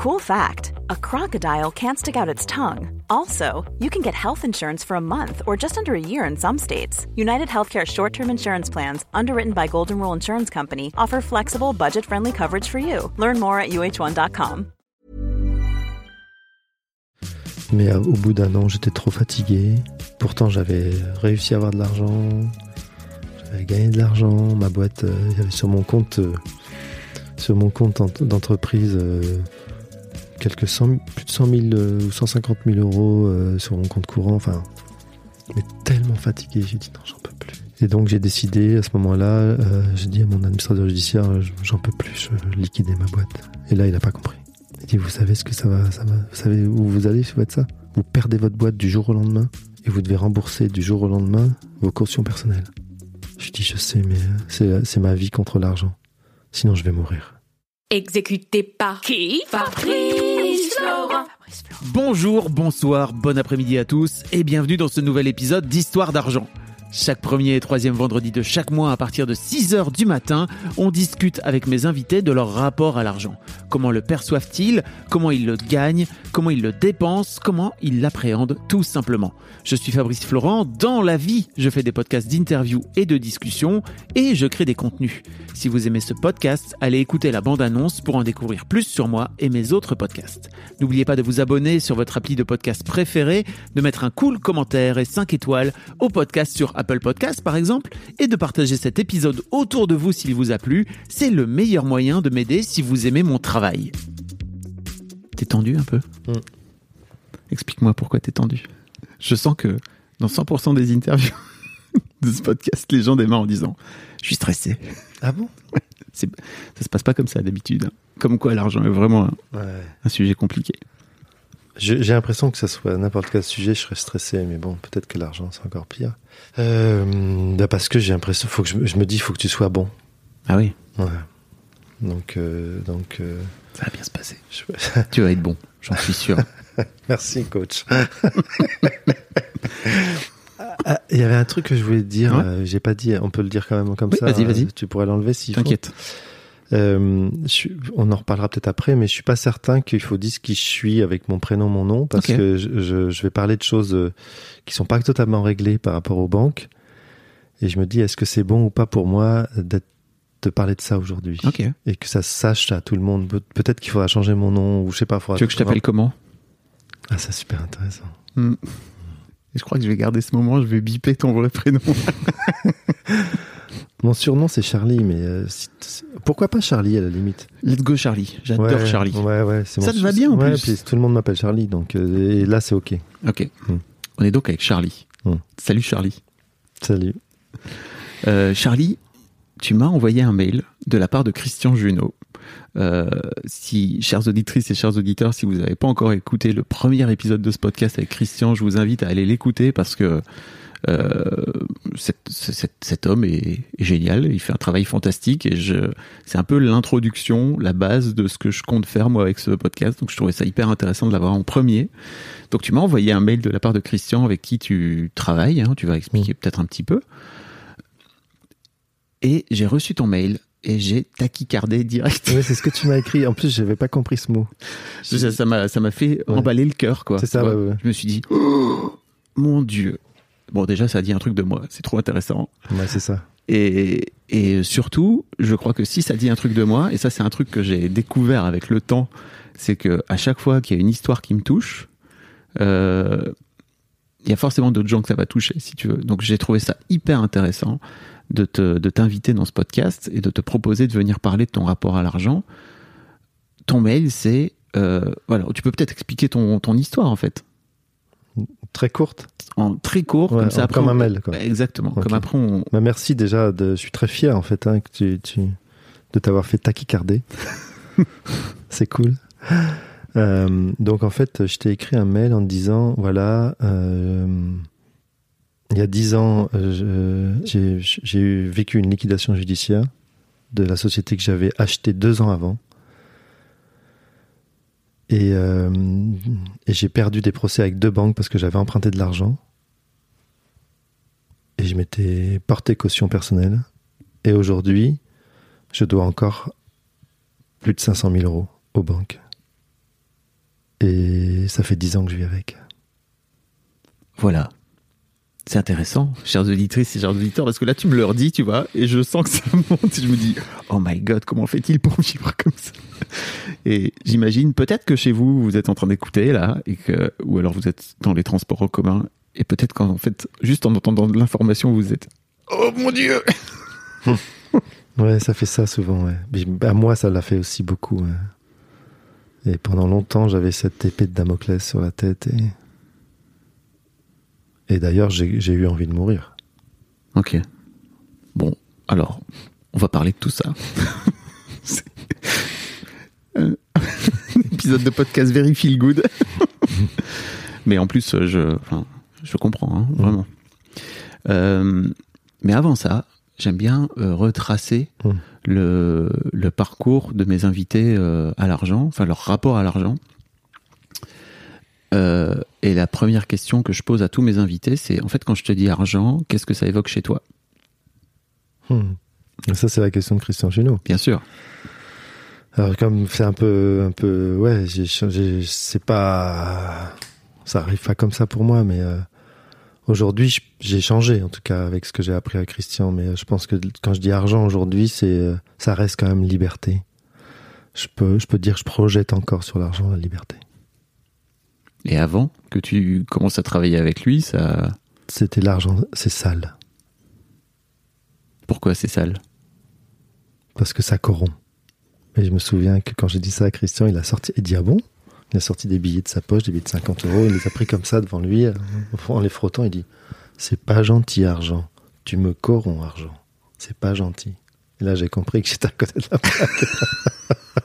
Cool fact a crocodile can't stick out its tongue. Also, you can get health insurance for a month or just under a year in some states. United Healthcare short term insurance plans, underwritten by Golden Rule Insurance Company, offer flexible, budget friendly coverage for you. Learn more at uh1.com. Mais euh, au bout d'un an, j'étais trop fatigué. Pourtant, j'avais réussi à avoir de l'argent. J'avais gagné de l'argent. Ma boîte, euh, il y avait sur mon compte, euh, sur mon compte d'entreprise, euh, quelques cent, plus de 100 000 euh, ou 150 000 euros euh, sur mon compte courant. Enfin, mais tellement fatigué, j'ai dit non, j'en peux plus. Et donc j'ai décidé à ce moment-là, euh, j'ai dit à mon administrateur judiciaire, j'en peux plus, je liquidais ma boîte. Et là, il n'a pas compris. Il dit, vous savez ce que ça va, ça va, vous savez où vous allez si vous faites ça? Vous perdez votre boîte du jour au lendemain et vous devez rembourser du jour au lendemain vos cautions personnelles. Je dis, je sais, mais c'est, c'est ma vie contre l'argent. Sinon, je vais mourir. Exécuté par qui? Fabrice Bonjour, bonsoir, bon après-midi à tous et bienvenue dans ce nouvel épisode d'Histoire d'argent. Chaque premier et troisième vendredi de chaque mois à partir de 6h du matin, on discute avec mes invités de leur rapport à l'argent. Comment le perçoivent-ils? Comment ils le gagnent? Comment ils le dépensent? Comment ils l'appréhendent tout simplement Je suis Fabrice Florent, dans la vie, je fais des podcasts d'interviews et de discussions et je crée des contenus. Si vous aimez ce podcast, allez écouter la bande-annonce pour en découvrir plus sur moi et mes autres podcasts. N'oubliez pas de vous abonner sur votre appli de podcast préféré, de mettre un cool commentaire et 5 étoiles au podcast sur Apple Podcast par exemple, et de partager cet épisode autour de vous s'il vous a plu. C'est le meilleur moyen de m'aider si vous aimez mon travail. T'es tendu un peu? Mm. Explique-moi pourquoi t'es tendu. Je sens que dans 100% des interviews de ce podcast, les gens démarrent en disant « Je suis stressé ». Ah bon? Ça se passe pas comme ça d'habitude. hein. Comme quoi l'argent est vraiment un, Ouais. un sujet compliqué. J'ai, l'impression que ça soit n'importe quel sujet, je serais stressé, mais bon, peut-être que l'argent, c'est encore pire. Euh, bah parce que j'ai l'impression, faut que je, me- je me dis, faut que tu sois bon. Ah oui, Ouais. Donc, euh, donc, euh, ça va bien se passer. je- Tu vas être bon, j'en suis sûr. Merci, coach. Ah, Il y avait un truc que je voulais te dire, Ouais. euh, j'ai pas dit, on peut le dire quand même comme Oui, ça. vas-y, vas-y. euh, Tu pourrais l'enlever faut. T'inquiète. Euh, on en reparlera peut-être après, mais je suis pas certain qu'il faut dire qui je suis avec mon prénom, mon nom, parce que je, vais parler de choses euh, qui sont pas totalement réglées par rapport aux banques. Et je me dis, est-ce que c'est bon ou pas pour moi d'être de parler de ça aujourd'hui et que ça sache à tout le monde? Pe- Peut-être qu'il faudra changer mon nom ou je sais pas. Tu veux que je t'appelle comment Ah, c'est super intéressant. Hmm. Et Je crois que je vais garder ce moment, je vais biper ton vrai prénom. Mon surnom c'est Charlie, mais euh, si- si- pourquoi pas Charlie à la limite? Let's go Charlie, j'adore Ouais, Charlie. Ouais, ouais, c'est Ça te va bien, en ouais, plus? puis tout le monde m'appelle Charlie, donc euh, et là c'est ok. Ok. Hmm. On est donc avec Charlie. Hmm. Salut Charlie. Salut. Euh, Charlie, tu m'as envoyé un mail de la part de Christian Junot. Euh, si, chères auditrices et chers auditeurs, si vous n'avez pas encore écouté le premier épisode de ce podcast avec Christian, je vous invite à aller l'écouter parce que cet, cet- cet homme est, est génial, il fait un travail fantastique et je, c'est un peu l'introduction, la base de ce que je compte faire moi avec ce podcast. Donc je trouvais ça hyper intéressant de l'avoir en premier. Donc tu m'as envoyé un mail de la part de Christian avec qui tu travailles, hein, tu vas expliquer peut-être un petit peu. Et j'ai reçu ton mail et j'ai tachycardé direct. Oui, c'est ce que tu m'as écrit. En plus, j'avais pas compris ce mot. ça, m'a, ça m'a fait Ouais. emballer le cœur, quoi. C'est ça, Tu vois. ouais, ouais. Je me suis dit, oh, mon Dieu. Bon, déjà, ça dit un truc de moi. C'est trop intéressant. Ouais, c'est ça. Et, et surtout, je crois que si ça dit un truc de moi, et ça, c'est un truc que j'ai découvert avec le temps, c'est que à chaque fois qu'il y a une histoire qui me touche, euh, il y a forcément d'autres gens que ça va toucher, si tu veux. Donc, j'ai trouvé ça hyper intéressant de te, de t'inviter dans ce podcast et de te proposer de venir parler de ton rapport à l'argent. Ton mail, c'est, euh, voilà, tu peux peut-être expliquer ton, ton histoire, en fait. Très courte. En très court, Ouais, comme ça. après, comme on- un mail, quoi. Exactement. Comme après, on, Bah, merci déjà. De, je suis très fier en fait hein, que tu, tu- de t'avoir fait tachycarder. c'est cool. Euh, donc en fait, je t'ai écrit un mail en te disant voilà, euh, il y a dix ans, euh, j'ai j'ai eu- vécu une liquidation judiciaire de la société que j'avais achetée deux ans avant. Et, euh, et j'ai perdu des procès avec deux banques parce que j'avais emprunté de l'argent. Et je m'étais porté caution personnelle. Et aujourd'hui, je dois encore plus de 500 000 euros aux banques. Et ça fait dix ans que je vis avec. Voilà. C'est intéressant, chers auditrices et chers auditeurs, parce que là, tu me le dis, tu vois, et je sens que ça monte, et je me dis, oh my god, comment fait-il pour vivre comme ça? Et j'imagine, peut-être que chez vous, vous êtes en train d'écouter, là, et que, ou alors vous êtes dans les transports en commun, et peut-être qu'en fait, juste en entendant de l'information, vous êtes, oh mon dieu Ouais, ça fait ça souvent, ouais. À moi, ça l'a fait aussi beaucoup. ouais. Et pendant longtemps, j'avais cette épée de Damoclès sur la tête. Et, et d'ailleurs, j'ai eu envie de mourir. Ok. Bon, alors, on va parler de tout ça. Un épisode de podcast Very Feel Good. mais en plus, je, enfin, je comprends, hein, vraiment. Euh, mais avant ça, j'aime bien euh, retracer Mm. le, le parcours de mes invités euh, à l'argent, enfin leur rapport à l'argent. Euh, et la première question que je pose à tous mes invités, c'est en fait quand je te dis argent, qu'est-ce que ça évoque chez toi? Hmm. Ça, c'est la question de Christian Junot. Bien sûr. Alors, comme c'est un peu, un peu, ouais, j'ai changé, c'est pas, ça arrive pas comme ça pour moi, mais euh, aujourd'hui, j'ai changé, en tout cas, avec ce que j'ai appris à Christian, mais euh, je pense que quand je dis argent aujourd'hui, c'est, euh, ça reste quand même liberté. Je peux, je peux dire, je projette encore sur l'argent la liberté. Et avant que tu commences à travailler avec lui, ça, C'était l'argent, c'est sale, pourquoi c'est sale? Parce que ça corrompt. Et je me souviens que quand j'ai dit ça à Christian, il a sorti, il dit, ah bon? Il a sorti des billets de sa poche, des billets de 50 euros, il les a pris comme ça devant lui, euh, en les frottant, il dit, c'est pas gentil, argent. Tu me corromps, argent. C'est pas gentil. Et là, j'ai compris que j'étais à côté de la plaque.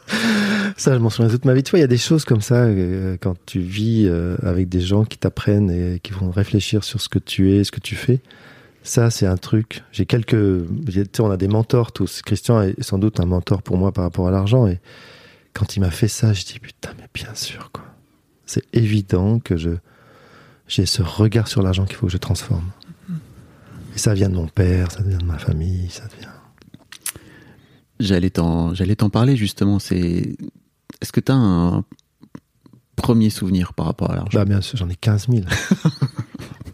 ça, je m'en souviens toute ma vie. Tu vois, il y a des choses comme ça, euh, quand tu vis euh, avec des gens qui t'apprennent et qui vont réfléchir sur ce que tu es, ce que tu fais. Ça, c'est un truc. J'ai quelques. on a des mentors tous. Christian est sans doute un mentor pour moi par rapport à l'argent. Et quand il m'a fait ça, je dis putain, mais bien sûr, quoi. C'est évident que je j'ai ce regard sur l'argent qu'il faut que je transforme. Et ça vient de mon père, ça vient de ma famille, ça vient. J'allais t'en, j'allais t'en parler justement. C'est, est-ce que tu as un premier souvenir par rapport à l'argent? Bah, bien sûr, j'en ai 15 000.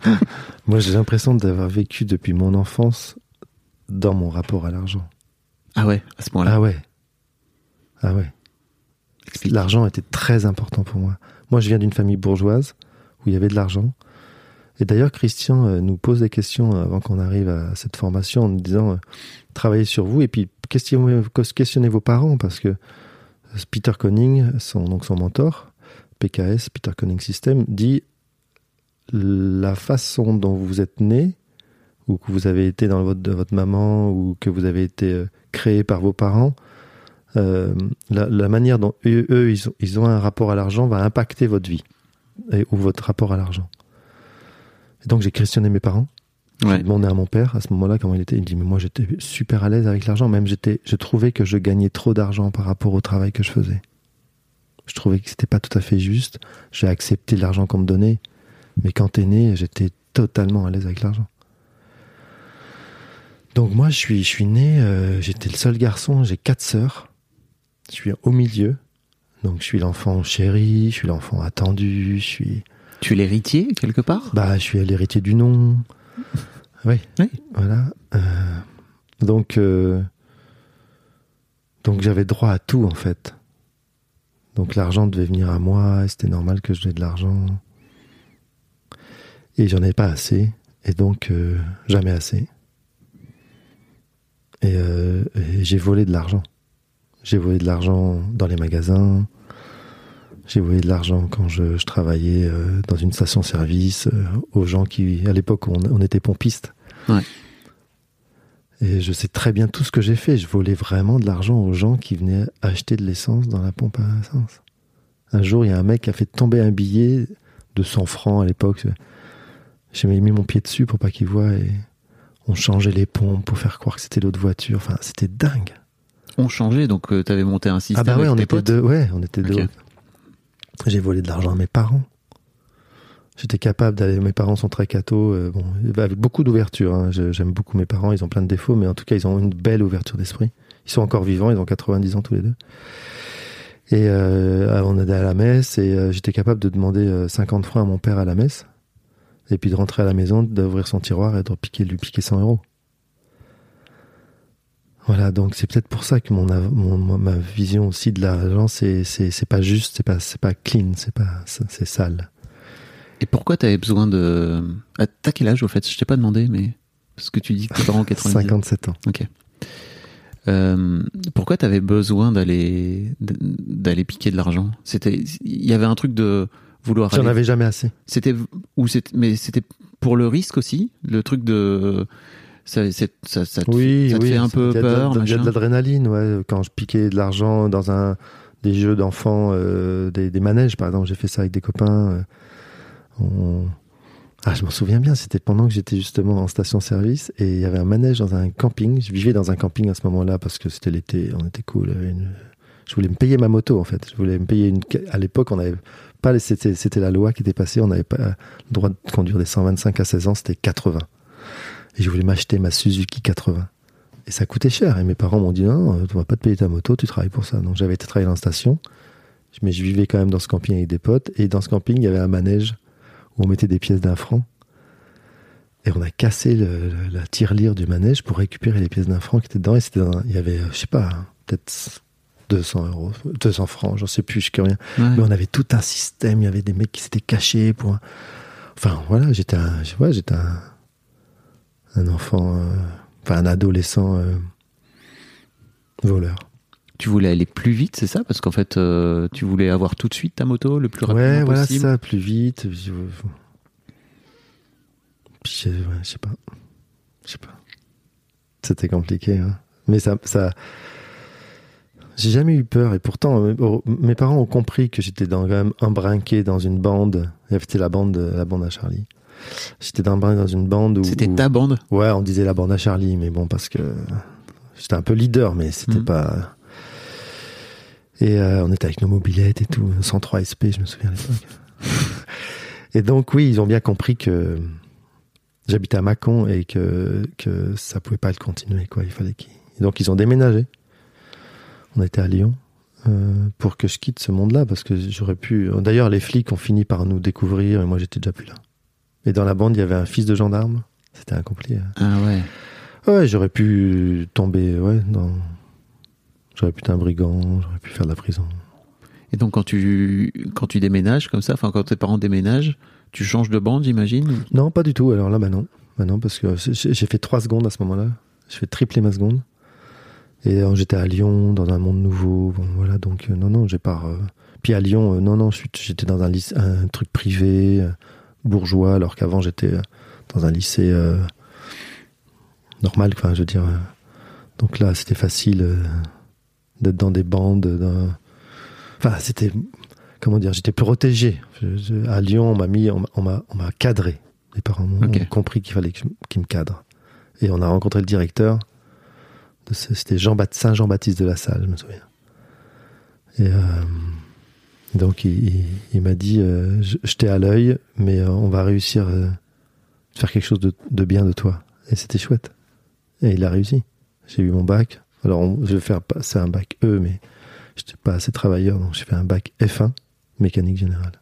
Moi, j'ai l'impression d'avoir vécu depuis mon enfance dans mon rapport à l'argent. Ah ouais, à ce moment-là. Ah ouais. Ah ouais. Explique. L'argent était très important pour moi. Moi, je viens d'une famille bourgeoise où il y avait de l'argent. Et d'ailleurs, Christian euh, nous pose des questions avant qu'on arrive à cette formation en nous disant euh, travaillez sur vous et puis questionnez, vos parents parce que Peter Conning, son, donc son mentor, PKS, Peter Conning System, dit la façon dont vous êtes né ou que vous avez été dans le vote de votre maman ou que vous avez été euh, créé par vos parents, euh, la, manière dont eux, ils, ont, ils ont un rapport à l'argent va impacter votre vie et, ou votre rapport à l'argent. Donc j'ai questionné mes parents. Ouais. J'ai demandé à mon père à ce moment-là comment il était. Il me dit mais moi j'étais super à l'aise avec l'argent. Même j'étais, je trouvais que je gagnais trop d'argent par rapport au travail que je faisais. Je trouvais que c'était pas tout à fait juste. J'ai accepté l'argent qu'on me donnait, mais quand t'es né, j'étais totalement à l'aise avec l'argent. Donc moi je suis, je suis né, euh, j'étais le seul garçon. J'ai quatre sœurs. Je suis au milieu. Donc je suis l'enfant chéri, je suis l'enfant attendu, je suis Tu es l'héritier quelque part? Bah, je suis l'héritier du nom. Oui. Oui. Voilà. Euh, donc, euh, donc j'avais droit à tout en fait. Donc l'argent devait venir à moi, c'était normal que je donne de l'argent. Et j'en ai pas assez, et donc euh, jamais assez. Et, et j'ai volé de l'argent. J'ai volé de l'argent dans les magasins. J'ai volé de l'argent quand je, je travaillais euh, dans une station-service euh, aux gens qui, à l'époque, on, on était pompistes. Ouais. Et je sais très bien tout ce que j'ai fait. Je volais vraiment de l'argent aux gens qui venaient acheter de l'essence dans la pompe à essence. Un jour, il y a un mec qui a fait tomber un billet de 100 francs à l'époque. J'ai mis mon pied dessus pour pas qu'il voit et on changeait les pompes pour faire croire que c'était l'autre voiture. Enfin, c'était dingue. On changeait, donc tu avais monté un système Ah bah ouais, avec on tes était potes deux. Ouais, on était deux. J'ai volé de l'argent à mes parents. J'étais capable d'aller. Mes parents sont très cathos, euh, bon, avec beaucoup d'ouverture. hein. J'aime beaucoup mes parents. Ils ont plein de défauts, mais en tout cas, ils ont une belle ouverture d'esprit. Ils sont encore vivants. Ils ont 90 ans tous les deux. Et euh, on allait à la messe et euh, j'étais capable de demander euh, 50 francs à mon père à la messe. Et puis de rentrer à la maison, d'ouvrir son tiroir et de piquer, lui piquer 100 euros. Voilà, donc c'est peut-être pour ça que mon, ma vision aussi de l'argent, c'est c'est c'est pas juste, c'est pas c'est pas clean, c'est pas c'est sale. Et pourquoi t'avais besoin de. Ah, T'as quel âge au fait? Je t'ai pas demandé, mais. Parce que tu dis que tes parents ont 90. 57 ans. Ok. Euh, pourquoi t'avais besoin d'aller d'aller piquer de l'argent? C'était il y avait un truc de vouloir. J'en avais jamais assez. C'était ou c'était mais c'était pour le risque aussi? Le truc de ça ça, ça te, Oui, ça te oui. fait un peu peur Il y a de l'adrénaline, ouais. Quand je piquais de l'argent dans un des jeux d'enfants, euh, des, des manèges, par exemple, j'ai fait ça avec des copains. euh, on- Ah, je m'en souviens bien. C'était pendant que j'étais justement en station-service et il y avait un manège dans un camping. Je vivais dans un camping à ce moment-là parce que c'était l'été, on était cool. une- Je voulais me payer ma moto en fait. Je voulais me payer une. À l'époque, on n'avait pas. c'était la loi qui était passée. On n'avait pas le droit de conduire des 125 à 16 ans. C'était 80. Et je voulais m'acheter ma Suzuki 80. Et ça coûtait cher. Et mes parents m'ont dit non, non, tu vas pas te payer ta moto, tu travailles pour ça. Donc j'avais été travailler dans la station. Mais je vivais quand même dans ce camping avec des potes. Et dans ce camping, il y avait un manège où on mettait des pièces d'un franc. Et on a cassé le- la tirelire du manège pour récupérer les pièces d'un franc qui étaient dedans. Et c'était il y avait, euh, je sais pas, peut-être 200 euros, 200 francs, j'en sais plus, je sais rien. Ouais. Mais on avait tout un système. Il y avait des mecs qui s'étaient cachés pour. Enfin, voilà, j'étais un, ouais, j'étais un, un enfant, euh, enfin un adolescent euh, voleur. tu voulais aller plus vite c'est ça? Parce qu'en fait euh, tu voulais avoir tout de suite ta moto le plus rapidement Ouais, voilà, c'est possible ça, plus vite. Je- Puis, je, ouais, je sais pas. Je sais pas. C'était compliqué, hein. Mais ça, ça. J'ai jamais eu peur et pourtant mes parents ont compris que j'étais dans, quand même embrinqué dans une bande. C'était la bande, la bande à Charlie. J'étais embrinqué dans une bande où. c'était ta bande? Ouais, on disait la bande à Charlie, mais bon, parce que j'étais un peu leader, mais c'était Mhm. pas. Et euh, on était avec nos mobilettes et tout, 103 SP, je me souviens à l'époque. et donc, oui, ils ont bien compris que j'habitais à Mâcon et que, que ça pouvait pas le continuer, quoi. Il fallait qu'ils. Donc, ils ont déménagé. On était à Lyon euh, pour que je quitte ce monde-là, parce que j'aurais pu. D'ailleurs, les flics ont fini par nous découvrir et moi, j'étais déjà plus là. Et dans la bande, il y avait un fils de gendarme. C'était incomplet. hein. ah ouais Ouais, j'aurais pu tomber, ouais, dans. J'aurais pu être un brigand, j'aurais pu faire de la prison. et donc quand tu quand tu déménages comme ça enfin quand tes parents déménagent tu changes de bande j'imagine Non, pas du tout. Alors là, bah non. Bah non, parce que j'ai j'ai fait trois secondes à ce moment-là. Je fais tripler ma seconde. Et euh, j'étais à Lyon, dans un monde nouveau. Bon, voilà, donc euh, non, non, j'ai pas. euh, Puis à Lyon, euh, non, non, j'étais dans un truc privé, euh, bourgeois, alors qu'avant j'étais euh, dans un lycée euh, normal, enfin, je veux dire. euh. Donc là, c'était facile euh, d'être dans des bandes. dans- Enfin, c'était. Comment dire J'étais protégé. Je- je- à Lyon, on m'a mis, on m'a- on m'a cadré. Les parents ont compris qu'il fallait qu'ils me cadrent. Et on a rencontré le directeur. C'était Jean Saint Jean-Baptiste de la Salle, je me souviens. Et euh, donc il, il- il m'a dit, euh, je, je t'ai à l'œil, mais euh, on va réussir euh, à faire quelque chose de, de bien de toi. Et c'était chouette. Et il a réussi. J'ai eu mon bac. Alors on- je vais faire passer un bac E, mais j'étais pas assez travailleur, donc j'ai fait un bac F1, mécanique générale.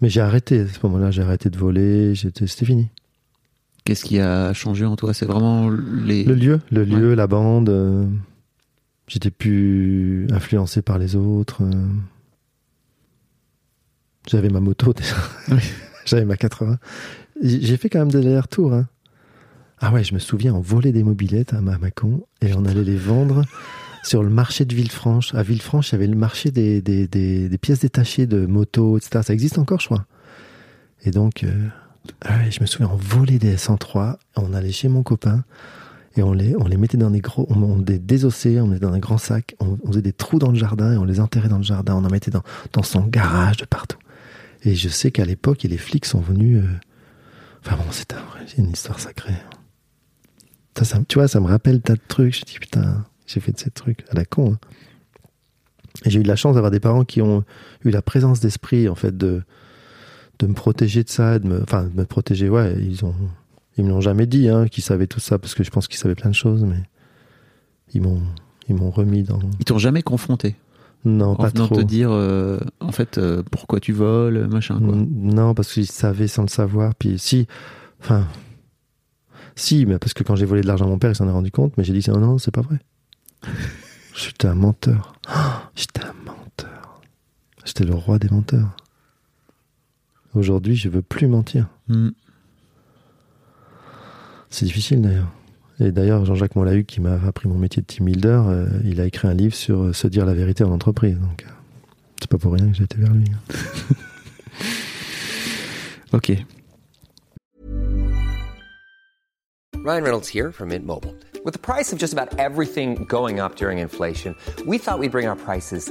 Mais j'ai arrêté à ce moment-là, j'ai arrêté de voler, j'étais- c'était fini. qu'est-ce qui a changé en toi? C'est vraiment les Le lieu, le lieu, la bande. euh, J'étais plus influencé par les autres. J'avais ma moto déjà. Oui. J'avais ma 80. J'ai fait quand même des allers-retours. hein. Ah ouais, je me souviens, on volait des mobilettes à Mâcon et on allait les vendre sur le marché de Villefranche. À Villefranche, il y avait le marché des, des, des- des pièces détachées de motos, etc. Ça existe encore, je crois. Et donc, euh, ah ouais, je me souviens, on volait des 103, on allait chez mon copain et on les, on les mettait dans des gros, on, on les désossait, on les mettait dans des grands sacs, on, on faisait des trous dans le jardin et on les enterrait dans le jardin, on en mettait dans, dans son garage, de partout. Et je sais qu'à l'époque, les flics sont venus. euh, Enfin bon, c'est un- c'est une histoire sacrée. Tu vois, ça me rappelle tas de trucs. Je dis putain, j'ai fait de ces trucs à la con. hein. Et j'ai eu de la chance d'avoir des parents qui ont eu la présence d'esprit, en fait, de, de me protéger de ça, de me, enfin, de me protéger. Ouais, ils ont, ils me l'ont jamais dit, hein, qu'ils savaient tout ça, parce que je pense qu'ils savaient plein de choses, mais ils m'ont, ils m'ont remis dans. ils t'ont jamais confronté? Non, en pas venant trop. te dire, euh, en fait, euh, pourquoi tu voles, machin, quoi. Non, parce qu'ils savaient sans le savoir. Puis si, enfin, si, mais parce que quand j'ai volé de l'argent à mon père, il s'en est rendu compte. Mais j'ai dit non, non, c'est pas vrai. J'étais un menteur. Oh, J'étais un menteur. J'étais le roi des menteurs. Aujourd'hui, je veux plus mentir. Hmm. C'est difficile d'ailleurs. Et d'ailleurs, Jean-Jacques Mollahuc, qui m'a appris mon métier de team leader, euh, il a écrit un livre sur euh, se dire la vérité en entreprise. Donc, euh, c'est pas pour rien que j'ai été vers lui. hein. Ok. Ryan Reynolds here from Mint Mobile. With the price of just about everything going up during inflation, we thought we'd bring our prices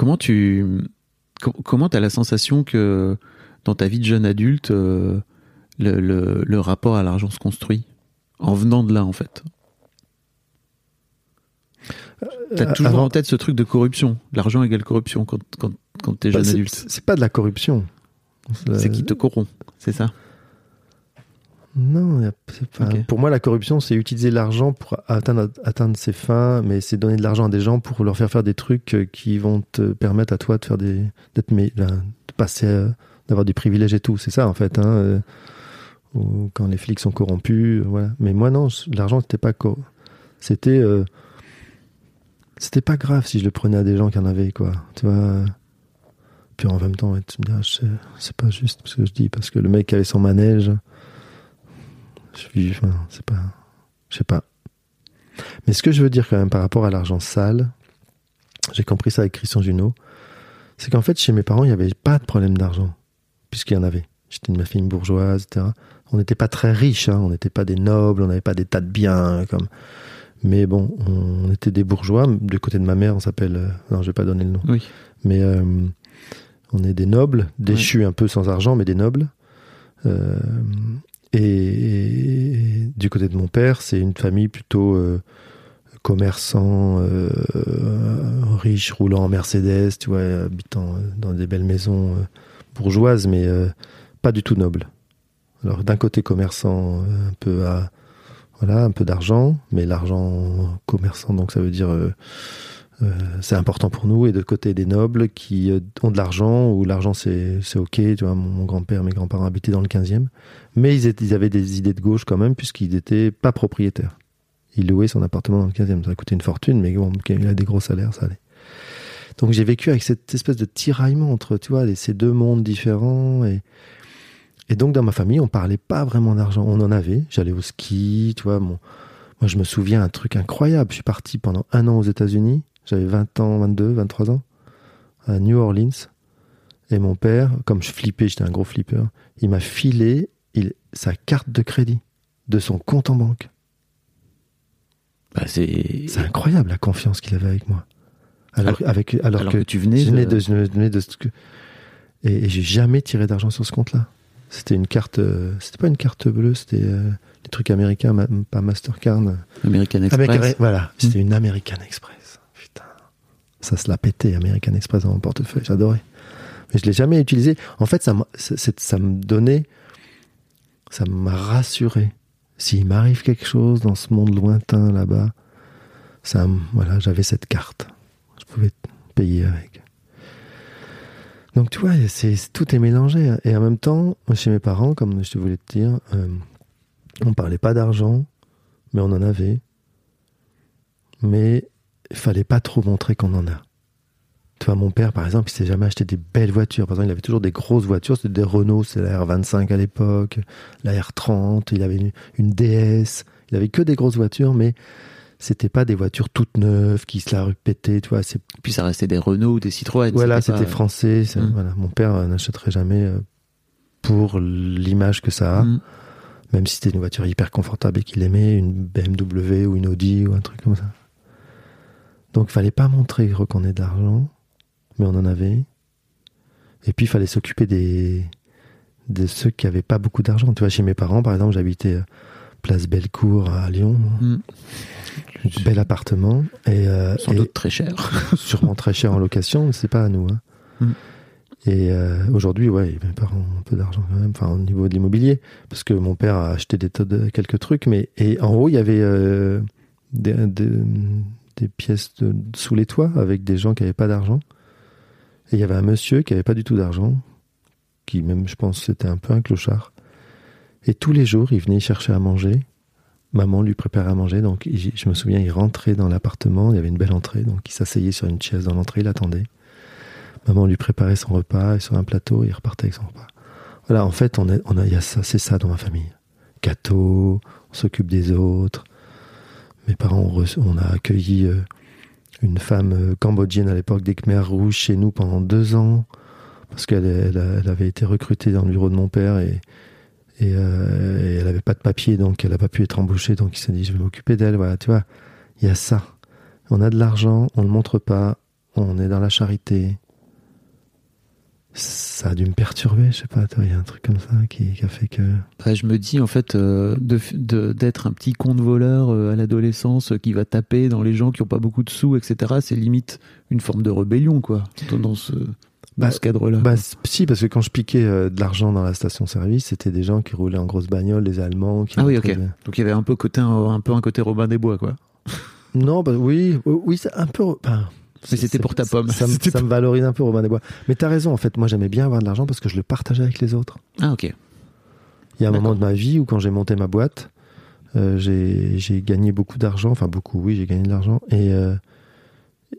Comment tu com- comment t'as la sensation que dans ta vie de jeune adulte, euh, le, le- le rapport à l'argent se construit? En venant de là en fait T'as Euh, toujours avant- en tête ce truc de corruption. L'argent égale corruption quand, quand, quand t'es Bah, jeune adulte. C'est pas de la corruption. C'est qui te corrompt, c'est ça? Non, pas- pour moi, la corruption, c'est utiliser l'argent pour atteindre, atteindre ses fins, mais c'est donner de l'argent à des gens pour leur faire faire des trucs euh, qui vont te permettre à toi de faire des, d'être, là, de passer, euh, d'avoir des privilèges et tout. C'est ça, en fait. Hein, euh, ou quand les flics sont corrompus, voilà. Mais moi, non, l'argent, c'était pas c'était, euh, c'était pas grave si je le prenais à des gens qui en avaient, quoi. Tu vois. Puis en même temps, tu me dis, ah, c'est pas juste ce que je dis, parce que le mec avait son manège, je vis, enfin, c'est pas, je sais pas. Mais ce que je veux dire quand même par rapport à l'argent sale, j'ai compris ça avec Christian Junot, c'est qu'en fait chez mes parents il n'y avait pas de problème d'argent, puisqu'il y en avait. J'étais une famille bourgeoise, etc. On n'était pas très riches, hein, on n'était pas des nobles, on n'avait pas des tas de biens comme. Mais bon, on était des bourgeois. Du côté de ma mère, on s'appelle. euh, Non, je vais pas donner le nom. Oui. Mais euh, on est des nobles, déchus un peu sans argent, mais des nobles. Euh, et, du côté de mon père, c'est une famille plutôt euh, commerçant, euh, riche, roulant en Mercedes, tu vois, habitant euh, dans des belles maisons euh, bourgeoises, mais euh, pas du tout nobles. Alors d'un côté commerçant, un peu à voilà, un peu d'argent, mais l'argent commerçant, donc ça veut dire c'est important pour nous. Et de côté des nobles qui euh, ont de l'argent, où l'argent c'est ok. Tu vois, mon, grand-père, mes grands-parents habitaient dans le 15e, mais ils, étaient- ils avaient des idées de gauche quand même, puisqu'ils n'étaient pas propriétaires. Il louait son appartement dans le 15e. Ça coûtait une fortune, mais bon, il a des gros salaires, ça allait. Donc j'ai vécu avec cette espèce de tiraillement entre, tu vois, ces deux mondes différents. Et, et donc dans ma famille, on parlait pas vraiment d'argent. On en avait. J'allais au ski, tu vois. Mon, moi, je me souviens un truc incroyable. Je suis parti pendant un an aux États-Unis. J'avais 20 ans, 22, 23 ans, à New Orleans. Et mon père, comme je flippais, j'étais un gros flipper, il m'a filé il, sa carte de crédit de son compte en banque. Bah, c'est C'est incroyable la confiance qu'il avait avec moi. Alors, Alors- avec, alors, alors que, que tu venais je venais de- de, je venais de ce que- et, et j'ai jamais tiré d'argent sur ce compte-là. C'était une carte, euh, c'était pas une carte bleue, c'était euh, les trucs américains, ma- pas Mastercard. American Express. Américain- voilà, c'était une American Express. Ça se l'a pété, American Express dans mon portefeuille, j'adorais. Mais je l'ai jamais utilisé. En fait, ça, me donnait, ça m'a rassuré. S'il m'arrive quelque chose dans ce monde lointain là-bas, ça, voilà, j'avais cette carte. Je pouvais payer avec. Donc tu vois, c'est tout est mélangé. Et en même temps, chez mes parents, comme je voulais te dire, euh, on parlait pas d'argent, mais on en avait. Mais il fallait pas trop montrer qu'on en a. Tu vois, mon père, par exemple, il s'est jamais acheté des belles voitures. Par exemple, il avait toujours des grosses voitures. C'était des Renault, c'est la R25 à l'époque, la R30. Il avait une, une DS. Il avait que des grosses voitures, mais c'était pas des voitures toutes neuves qui se la répétaient, tu vois. Puis ça restait des Renault ou des Citroën. voilà, c'était pas- français. Mm. Voilà, mon père n'achèterait jamais euh, pour l'image que ça a, Mm. même si c'était une voiture hyper confortable et qu'il aimait, une BMW ou une Audi ou un truc comme ça. Donc, il fallait pas montrer qu'on ait de l'argent, mais on en avait. Et puis, il fallait s'occuper des de ceux qui avaient pas beaucoup d'argent. Tu vois, chez mes parents, par exemple, j'habitais euh, place Bellecour à Lyon, Mm. un bel appartement et, euh, Sans et- doute très cher. sûrement très cher en location, c'est pas à nous. hein. Mm. Et euh, aujourd'hui, ouais, mes parents ont un peu d'argent quand même, enfin au niveau de l'immobilier, parce que mon père a acheté des tas de quelques trucs, mais et en haut il y avait euh, des, des, des pièces sous les toits avec des gens qui avaient pas d'argent. Et il y avait un monsieur qui avait pas du tout d'argent, qui même, je pense, c'était un peu un clochard. Et tous les jours, il venait chercher à manger. Maman lui préparait à manger, donc je me souviens, il rentrait dans l'appartement, il y avait une belle entrée, donc il s'asseyait sur une chaise dans l'entrée, il attendait. Maman lui préparait son repas et sur un plateau, il repartait avec son repas. Voilà, en fait, on a, on y a ça, c'est ça dans ma famille. Gâteau, on s'occupe des autres. Mes parents, reçu- on a accueilli euh, une femme euh, cambodgienne à l'époque des Khmers rouges chez nous pendant deux ans, parce qu'elle elle, avait été recrutée dans le bureau de mon père et, et, euh, et elle avait pas de papier, donc elle n'a pas pu être embauchée, donc il s'est dit je vais m'occuper d'elle. Voilà, tu vois, il y a ça. On a de l'argent, on le montre pas, on est dans la charité. Ça a dû me perturber, je sais pas, il y a un truc comme ça qui, qui a fait que. Bah, je me dis en fait euh, de- de- d'être un petit con de voleur euh, à l'adolescence euh, qui va taper dans les gens qui ont pas beaucoup de sous, etc. C'est limite une forme de rébellion, quoi, dans- ce, dans Bah, ce cadre-là. Bah, si, parce que quand je piquais euh, de l'argent dans la station-service, c'était des gens qui roulaient en grosse bagnole, des Allemands. Qui ah oui, ok. Donc il y avait un peu côté un, un peu un côté Robin des Bois, quoi. Non, bah oui, oui, c'est un peu. enfin, Mais c'était pour ta pomme. Ça, me- C'était ça me valorise un peu Robin des Bois. Mais t'as raison, en fait, moi j'aimais bien avoir de l'argent parce que je le partageais avec les autres. Ah ok. Il y a un moment de ma vie où quand j'ai monté ma boîte, euh, j'ai gagné beaucoup d'argent, enfin beaucoup, oui, j'ai gagné de l'argent et euh,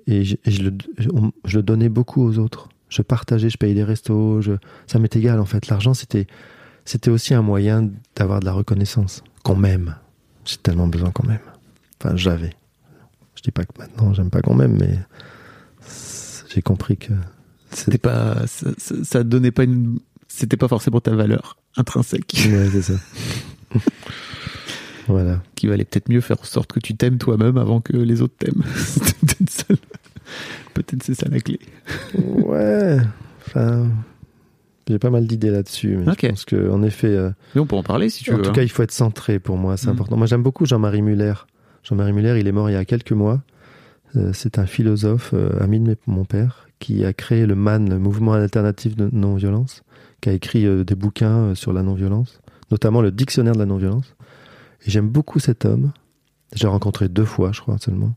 et, je, et je le, je- on- je le donnais beaucoup aux autres. Je partageais, je payais les restos, je, ça m'est égal en fait. L'argent c'était c'était aussi un moyen d'avoir de la reconnaissance, qu'on m'aime. J'ai tellement besoin qu'on m'aime. Enfin, j'avais. Je dis pas que maintenant j'aime pas qu'on m'aime, mais j'ai compris que C'était pas, ça, ça, ça donnait pas une, c'était pas forcément ta valeur intrinsèque. Ouais, c'est ça. voilà. Qui valait peut-être mieux faire en sorte que tu t'aimes toi-même avant que les autres t'aiment. Peut-être c'est ça la clé. Ouais, enfin, j'ai pas mal d'idées là-dessus. Mais Ok. Je pense que, en effet, euh, Mais on peut en parler si tu en veux. tout hein. cas, il faut être centré pour moi, c'est Mm. important. Moi, j'aime beaucoup Jean-Marie Muller. Jean-Marie Muller, il est mort il y a quelques mois. Euh, c'est un philosophe, euh, ami de mon père, qui a créé le MAN, le mouvement alternatif de non-violence, qui a écrit euh, des bouquins sur la non-violence, notamment le dictionnaire de la non-violence. Et j'aime beaucoup cet homme. J'ai rencontré deux fois, je crois, seulement.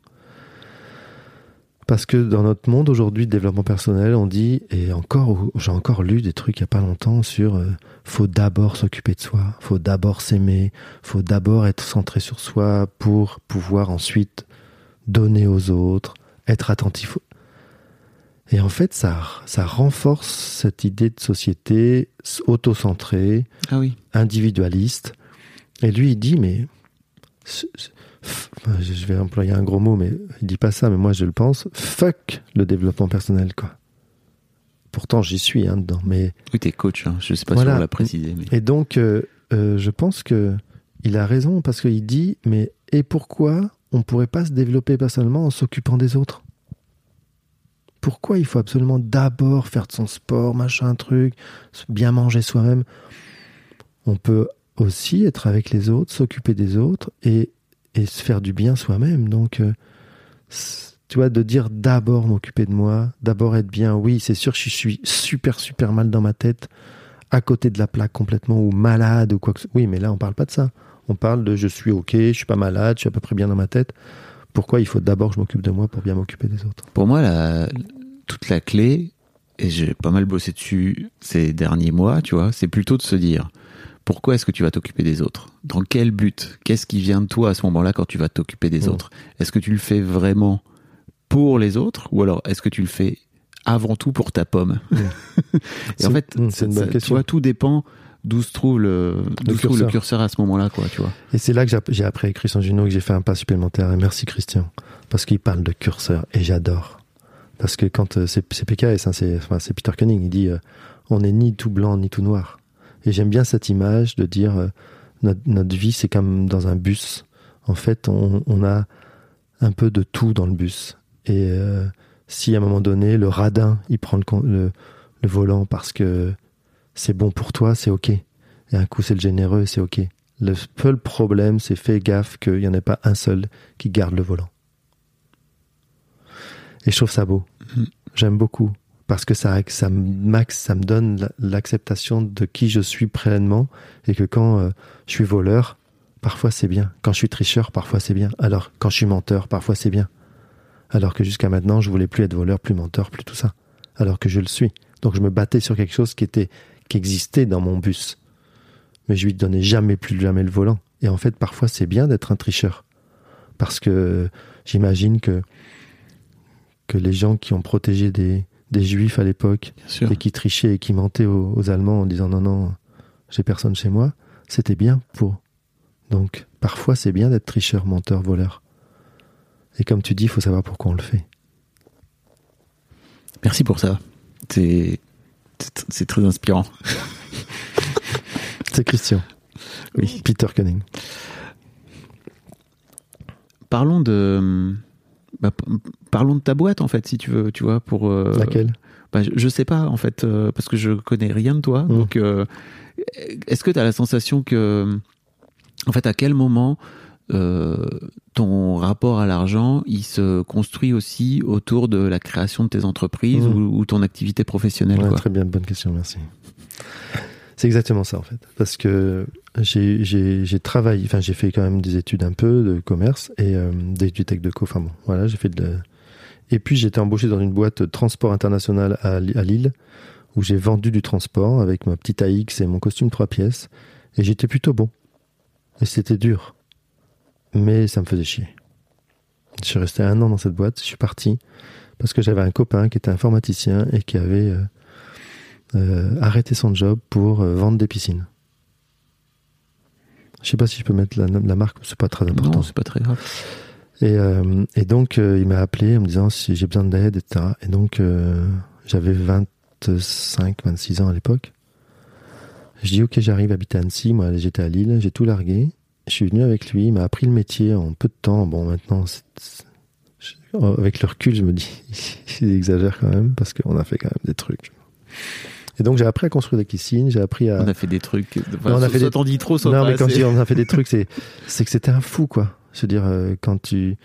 Parce que dans notre monde aujourd'hui de développement personnel, on dit, et encore, j'ai encore lu des trucs il n'y a pas longtemps sur euh, faut d'abord s'occuper de soi, faut d'abord s'aimer, faut d'abord être centré sur soi pour pouvoir ensuite donner aux autres, être attentif. Et en fait, ça, ça renforce cette idée de société auto-centrée, Ah oui. individualiste. Et lui, il dit, mais. je je vais employer un gros mot, mais il dit pas ça, mais moi je le pense. Fuck le développement personnel, quoi. Pourtant, j'y suis hein, dedans. Mais, Oui, t'es coach. Hein. Je sais pas Voilà. si on l'a précisé. Mais... et donc, euh, euh, je pense que il a raison parce qu'il dit, mais et pourquoi on pourrait pas se développer personnellement en s'occupant des autres Pourquoi il faut absolument d'abord faire de son sport, machin, truc, bien manger soi-même? On peut aussi être avec les autres, s'occuper des autres et, et se faire du bien soi-même. Donc, euh, tu vois, de dire d'abord m'occuper de moi, d'abord être bien. Oui, c'est sûr je suis super, super mal dans ma tête, à côté de la plaque complètement, ou malade, ou quoi que ce Oui, mais là, on parle pas de ça. On parle de je suis OK, je suis pas malade, je suis à peu près bien dans ma tête. Pourquoi il faut d'abord que je m'occupe de moi pour bien m'occuper des autres? Pour moi, la, toute la clé, et j'ai pas mal bossé dessus ces derniers mois, tu vois, c'est plutôt de se dire pourquoi est-ce que tu vas t'occuper des autres? Dans quel but? Qu'est-ce qui vient de toi à ce moment-là quand tu vas t'occuper des autres? Est-ce que tu le fais vraiment pour les autres ou alors est-ce que tu le fais avant tout pour ta pomme? Et en fait, c'est une bonne ça- question. Tu vois, tout dépend d'où se trouve le, trouve curseur. à ce moment-là, quoi, tu vois. Et c'est là que j'ai- appris avec Christian Junot que j'ai fait un pas supplémentaire. Et merci Christian. Parce qu'il parle de curseur et j'adore. Parce que quand euh, c'est PKS, hein, c'est enfin, Peter Cunning, il dit euh, on n'est ni tout blanc ni tout noir. Et j'aime bien cette image de dire euh, notre, notre vie c'est comme dans un bus. En fait, on, on a un peu de tout dans le bus. Et euh, si à un moment donné le radin il prend le, le volant parce que c'est bon pour toi, c'est ok. Et un coup c'est le généreux, c'est ok. Le seul problème, c'est fais gaffe qu'il n'y en ait pas un seul qui garde le volant. Et je trouve ça beau. Mhm. J'aime beaucoup. Parce que ça, ça, max, ça me donne la- l'acceptation de qui je suis pleinement. Et que quand euh, je suis voleur, parfois c'est bien. Quand je suis tricheur, parfois c'est bien. Alors, quand je suis menteur, parfois c'est bien. Alors que jusqu'à maintenant, je voulais plus être voleur, plus menteur, plus tout ça. Alors que je le suis. Donc je me battais sur quelque chose qui était, qui existait dans mon bus mais je lui donnais jamais plus jamais le volant. Et en fait, parfois, c'est bien d'être un tricheur. Parce que j'imagine que, que les gens qui ont protégé des, des juifs à l'époque et qui trichaient et qui mentaient aux, aux Allemands en disant non, non, j'ai personne chez moi, c'était bien pour. Donc, parfois, c'est bien d'être tricheur, menteur, voleur. Et comme tu dis, il faut savoir pourquoi on le fait. Merci pour ça. C'est, c'est- très inspirant. C'est Christian. Oui. Peter Cunning. Parlons de, bah, parlons de ta boîte en fait, si tu veux, tu vois, pour. euh, Laquelle? bah, je, je sais pas en fait, euh, parce que je connais rien de toi. Mm. Donc, euh, est-ce que tu as la sensation que, en fait, à quel moment euh, ton rapport à l'argent, il se construit aussi autour de la création de tes entreprises Mm. ou, ou ton activité professionnelle Ouais, quoi. très bien, bonne question, merci. C'est exactement ça en fait, parce que j'ai- travaillé, enfin j'ai fait quand même des études un peu de commerce et euh, des études tech de co. Enfin bon, voilà, j'ai fait de. Et puis j'étais embauché dans une boîte de transport international à Lille, où j'ai vendu du transport avec ma petite AX et mon costume trois pièces, et j'étais plutôt bon. Et c'était dur, mais ça me faisait chier. Je suis resté un an dans cette boîte, je suis parti parce que j'avais un copain qui était informaticien et qui avait euh, euh, arrêté son job pour euh, vendre des piscines. Je sais pas si je peux mettre la, la marque, c'est pas très important. Non, c'est pas très grave. Et, et donc, il m'a appelé en me disant si j'ai besoin d'aide, etc. Et donc, j'avais 25, 26 ans à l'époque. Je dis, ok, j'arrive à habiter à Annecy. Moi, j'étais à Lille, j'ai tout largué. Je suis venu avec lui, il m'a appris le métier en peu de temps. Bon, maintenant, oh, avec le recul, je me dis, il exagère quand même, parce qu'on a fait quand même des trucs. Et donc, j'ai appris à construire des piscines, j'ai appris à. On a fait des trucs. enfin, Non, on a fait soit des- dis trop, soit non, pas mais quand je dis on a fait des trucs, c'est c'est que c'était un fou, quoi. Je veux dire, euh, quand tu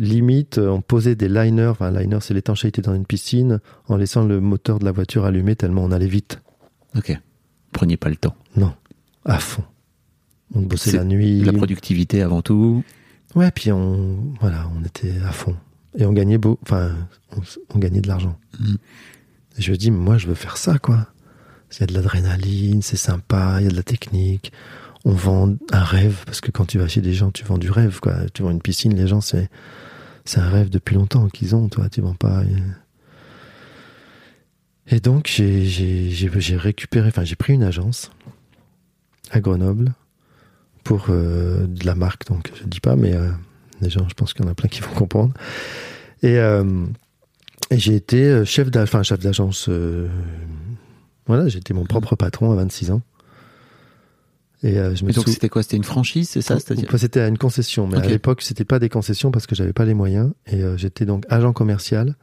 limite, on posait des liners. Enfin, un liner, c'est l'étanchéité dans une piscine, en laissant le moteur de la voiture allumé tellement on allait vite. Ok. Prenez pas le temps. Non, à fond. On bossait C'est la nuit. La productivité avant tout. Ouais, puis on voilà, on était à fond et on gagnait beau, enfin, on, on gagnait de l'argent. Et je me dis, moi, je veux faire ça, quoi. Il y a de l'adrénaline, c'est sympa, il y a de la technique. On vend un rêve parce que quand tu vas chez des gens, tu vends du rêve, quoi. Tu vends une piscine, les gens, c'est c'est un rêve depuis longtemps qu'ils ont, toi. Tu vends pas. Et donc, j'ai j'ai j'ai j'ai récupéré, enfin, j'ai pris une agence à Grenoble pour euh, de la marque, donc je dis pas, mais euh, les gens, je pense qu'il y en a plein qui vont comprendre. Et, euh, et j'ai été chef d'a- enfin, chef d'agence. voilà, j'étais mon propre patron à 26 ans. Et euh, je me donc sou- c'était quoi? C'était une franchise, c'est ça? C'était à une concession, mais à l'époque, c'était pas des concessions parce que j'avais pas les moyens. Et euh, j'étais donc agent commercial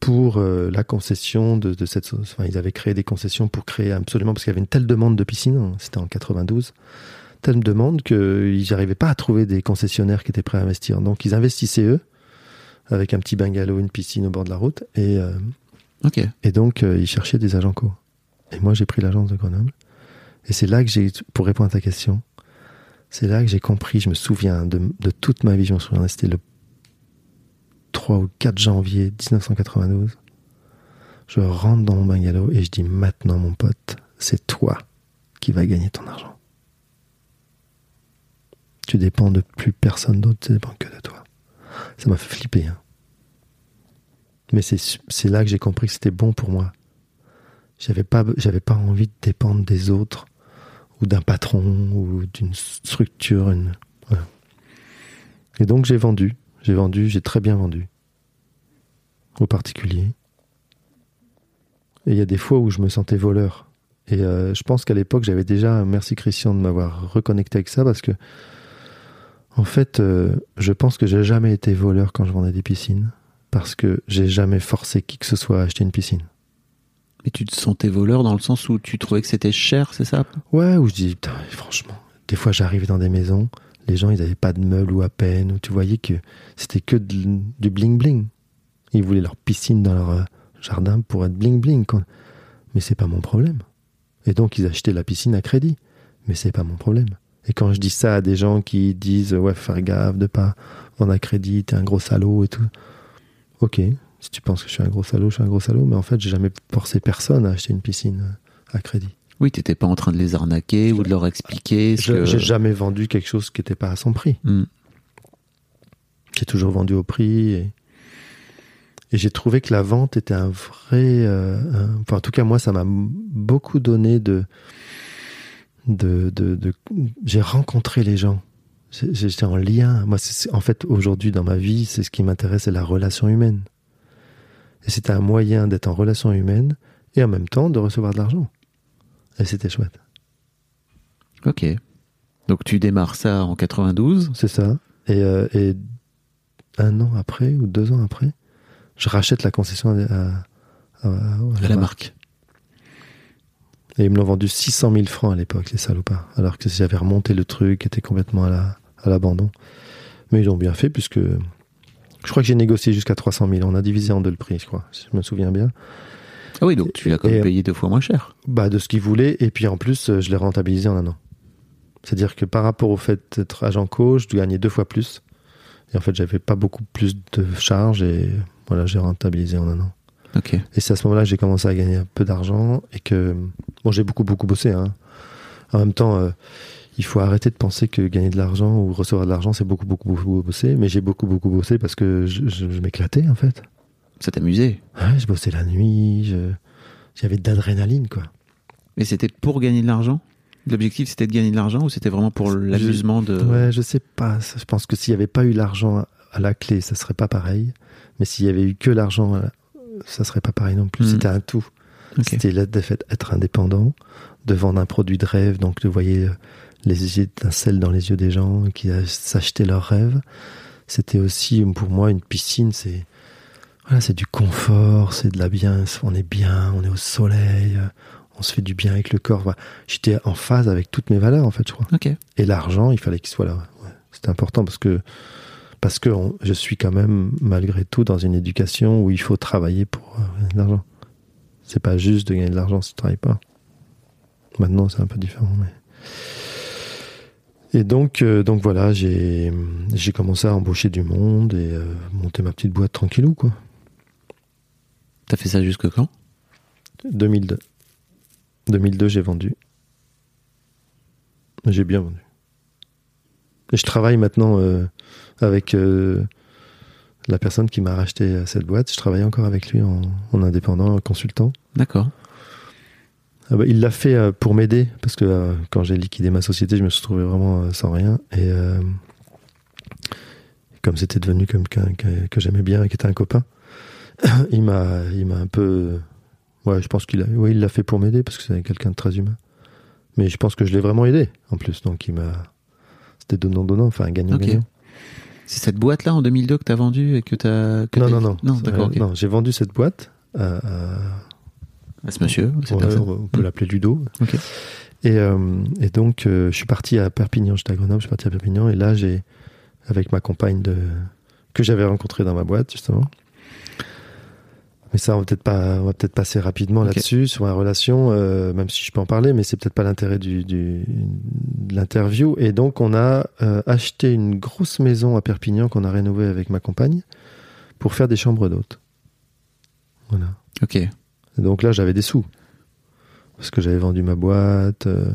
pour euh, la concession de, de cette. Enfin, ils avaient créé des concessions pour créer absolument parce qu'il y avait une telle demande de piscine. hein, C'était en 92, telle demande qu'ils n'arrivaient pas à trouver des concessionnaires qui étaient prêts à investir. Donc, ils investissaient eux avec un petit bungalow, une piscine au bord de la route, et euh, Ok. et donc, euh, ils cherchaient des agents co. Et moi, j'ai pris l'agence de Grenoble. Et c'est là que j'ai, pour répondre à ta question, c'est là que j'ai compris, je me souviens de, de toute ma vie, je me souviens, c'était le 3 ou 4 janvier 1992. Je rentre dans mon bungalow et je dis maintenant, mon pote, c'est toi qui vas gagner ton argent. Tu dépends de plus personne d'autre, tu dépends que de toi. Ça m'a fait flipper. hein. Mais c'est là que j'ai compris que c'était bon pour moi. J'avais pas pas envie de dépendre des autres ou d'un patron ou d'une structure. Une. Et donc j'ai vendu, j'ai vendu, j'ai très bien vendu aux particuliers. Et il y a des fois où je me sentais voleur. Et euh, je pense qu'à l'époque, j'avais déjà, merci Christian de m'avoir reconnecté avec ça, parce que, en fait, euh, je pense que j'ai jamais été voleur quand je vendais des piscines, parce que j'ai jamais forcé qui que ce soit à acheter une piscine. Mais tu te sentais voleur dans le sens où tu trouvais que c'était cher, c'est ça? Ouais, où je dis, putain, franchement, des fois j'arrivais dans des maisons, les gens, ils n'avaient pas de meubles ou à peine, où tu voyais que c'était que de- du bling-bling. Ils voulaient leur piscine dans leur euh, jardin pour être bling-bling. quoi. Mais c'est pas mon problème. Et donc, ils achetaient la piscine à crédit. Mais c'est pas mon problème. Et quand je dis ça à des gens qui disent, ouais, faut faire gaffe de pas vendre à crédit, t'es un gros salaud et tout. Ok, si tu penses que je suis un gros salaud, je suis un gros salaud. Mais en fait, j'ai jamais forcé personne à acheter une piscine euh, à crédit. Oui, t'étais pas en train de les arnaquer ou de leur expliquer ce Je- que... J'ai jamais vendu quelque chose qui n'était pas à son prix. Hmm. J'ai toujours vendu au prix et, et j'ai trouvé que la vente était un vrai. euh, un- enfin, en tout cas, moi, ça m'a beaucoup donné de. De, de, de- j'ai rencontré les gens. J'étais en lien. Moi, en fait, aujourd'hui, dans ma vie, c'est ce qui m'intéresse, c'est la relation humaine. Et c'était un moyen d'être en relation humaine et en même temps de recevoir de l'argent. Et c'était chouette. Ok. Donc tu démarres ça en 92. C'est ça. Et, euh, et un an après ou deux ans après, je rachète la concession à, à- à- à À la marque. Et ils me l'ont vendu 600 000 francs à l'époque, les salopards. Alors que j'avais remonté le truc, était complètement à la- à l'abandon. Mais ils ont bien fait puisque je crois que j'ai négocié jusqu'à 300 000. On a divisé en deux le prix, je crois, si je me souviens bien. Ah oui, donc tu l'as quand même Et- payé deux fois moins cher. Bah, de ce qu'ils voulaient. Et puis en plus, euh, je l'ai rentabilisé en un an. C'est-à-dire que par rapport au fait d'être agent coach, je gagnais deux fois plus. Et en fait, j'avais pas beaucoup plus de charges et voilà, j'ai rentabilisé en un an. Et c'est à ce moment-là que j'ai commencé à gagner un peu d'argent et que bon, j'ai beaucoup beaucoup bossé. Hein. En même temps, euh, il faut arrêter de penser que gagner de l'argent ou recevoir de l'argent, c'est beaucoup beaucoup beaucoup bosser. Mais j'ai beaucoup beaucoup bossé parce que je, je- je m'éclatais en fait. Ça t'amusait. Ouais, je bossais la nuit, j'avais de l'adrénaline quoi. Et c'était pour gagner de l'argent? L'objectif c'était de gagner de l'argent ou c'était vraiment pour l'amusement de... Ouais, je sais pas. Je pense que s'il n'y avait pas eu l'argent à la clé, ça serait pas pareil. Mais s'il y avait eu que l'argent, ça serait pas pareil non plus. C'était un tout. C'était fait être indépendant, de vendre un produit de rêve, donc de voyer euh, les étincelles dans les yeux des gens qui s'achetaient leurs rêves. C'était aussi pour moi une piscine. C'est voilà, c'est du confort, c'est de la bien. On est bien, on est au soleil, euh, on se fait du bien avec le corps. Voilà. J'étais en phase avec toutes mes valeurs en fait, je crois. Et l'argent, il fallait qu'il soit là. Ouais. C'était important parce que parce que on- je suis quand même malgré tout dans une éducation où il faut travailler pour euh, gagner de l'argent. C'est pas juste de gagner de l'argent si tu travailles pas. Maintenant, c'est un peu différent. Mais... Et donc, euh, donc voilà, j'ai j'ai commencé à embaucher du monde et euh, monter ma petite boîte tranquillou quoi. T'as fait ça jusque quand? 2002. 2002, j'ai vendu. J'ai bien vendu. Je travaille maintenant euh, avec euh, la personne qui m'a racheté euh, cette boîte. Je travaille encore avec lui en, en indépendant, en consultant. D'accord. Ah bah, il l'a fait pour m'aider parce que quand j'ai liquidé ma société, je me suis trouvé vraiment sans rien. Et comme c'était devenu quelqu'un que, que j'aimais bien et qui était un copain, il m'a, il m'a un peu. Ouais, je pense qu'il a, ouais, il l'a fait pour m'aider parce que c'est quelqu'un de très humain. Mais je pense que je l'ai vraiment aidé en plus. Donc il m'a. C'était donnant-donnant, enfin gagnant-gagnant. C'est cette boîte-là en 2002 que t'as vendue et que t'as... que Non, non, non. Non, d'accord, Euh. Non, j'ai vendu cette boîte à- à, À ce monsieur, cette Ouais, personne. on peut l'appeler Ludo. Ok. Et, euh, et donc, euh, je suis parti à Perpignan, j'étais à Grenoble, je suis parti à Perpignan, et là, j'ai, avec ma compagne de, que j'avais rencontrée dans ma boîte, justement. Mais ça, on va peut-être pas, on va peut-être passer rapidement là-dessus, sur la relation, euh, même si je peux en parler, mais c'est peut-être pas l'intérêt du, du, de l'interview. Et donc, on a euh, acheté une grosse maison à Perpignan qu'on a rénovée avec ma compagne pour faire des chambres d'hôtes. Voilà. Ok. Et donc là, j'avais des sous. Parce que j'avais vendu ma boîte, euh,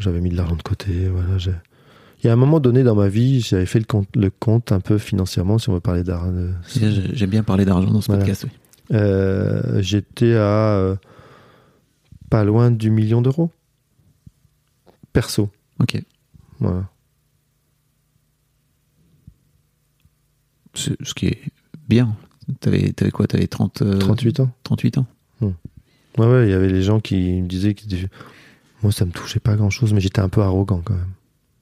j'avais mis de l'argent de côté, voilà. j'ai- Il y a un moment donné dans ma vie, j'avais fait le compte, le compte un peu financièrement, si on veut parler d'argent. J'ai- J'aime bien parler d'argent dans ce Voilà. podcast. oui. Euh, J'étais à euh, pas loin du million d'euros. Perso. Ok. Voilà. Ce qui est bien. T'avais avais quoi? T'avais 30, euh, 38 ans. 38 ans. Ouais, ouais, il y avait les gens qui me disaient que moi, ça me touchait pas grand chose, mais j'étais un peu arrogant quand même.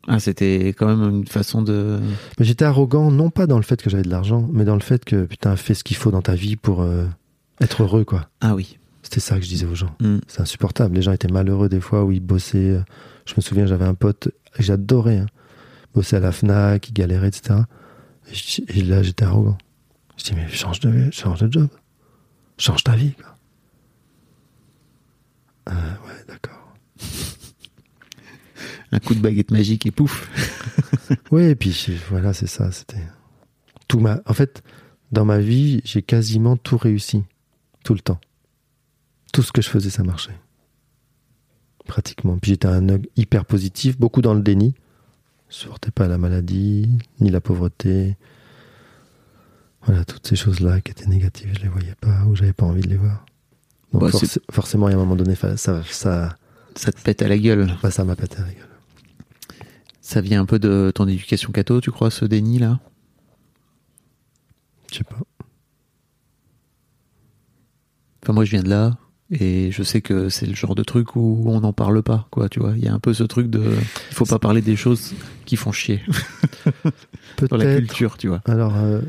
Ah, c'était quand même une façon de. Mais j'étais arrogant, non pas dans le fait que j'avais de l'argent, mais dans le fait que, putain, fais ce qu'il faut dans ta vie pour euh, être heureux, quoi. Ah oui. C'était ça que je disais aux gens. Mm. C'est insupportable. Les gens étaient malheureux des fois où ils bossaient. Je me souviens, j'avais un pote que j'adorais. Hein. Bossait à la Fnac, il galérait, etc. Et, je- et là, j'étais arrogant. Je dis, mais change de, change de job. Change ta vie, quoi. Euh, ouais, d'accord. Un coup de baguette magique et pouf. Oui, et puis voilà, c'est ça. C'était tout ma. En fait, dans ma vie, j'ai quasiment tout réussi, tout le temps. Tout ce que je faisais, ça marchait. Pratiquement. Puis j'étais un hyper positif, beaucoup dans le déni. Je supportais pas la maladie, ni la pauvreté. Voilà, toutes ces choses-là qui étaient négatives, je les voyais pas ou j'avais pas envie de les voir. Donc Bah, forc- forcément, à un moment donné, ça, Ça te pète à la gueule. bah, ça m'a pété à la gueule. Ça vient un peu de ton éducation catho, tu crois, ce déni là Je sais pas. Enfin, moi, je viens de là. Et je sais que c'est le genre de truc où on n'en parle pas, quoi, tu vois. Il y a un peu ce truc de. Il faut pas parler des choses qui font chier dans la Peut-être. culture, tu vois. Alors, euh,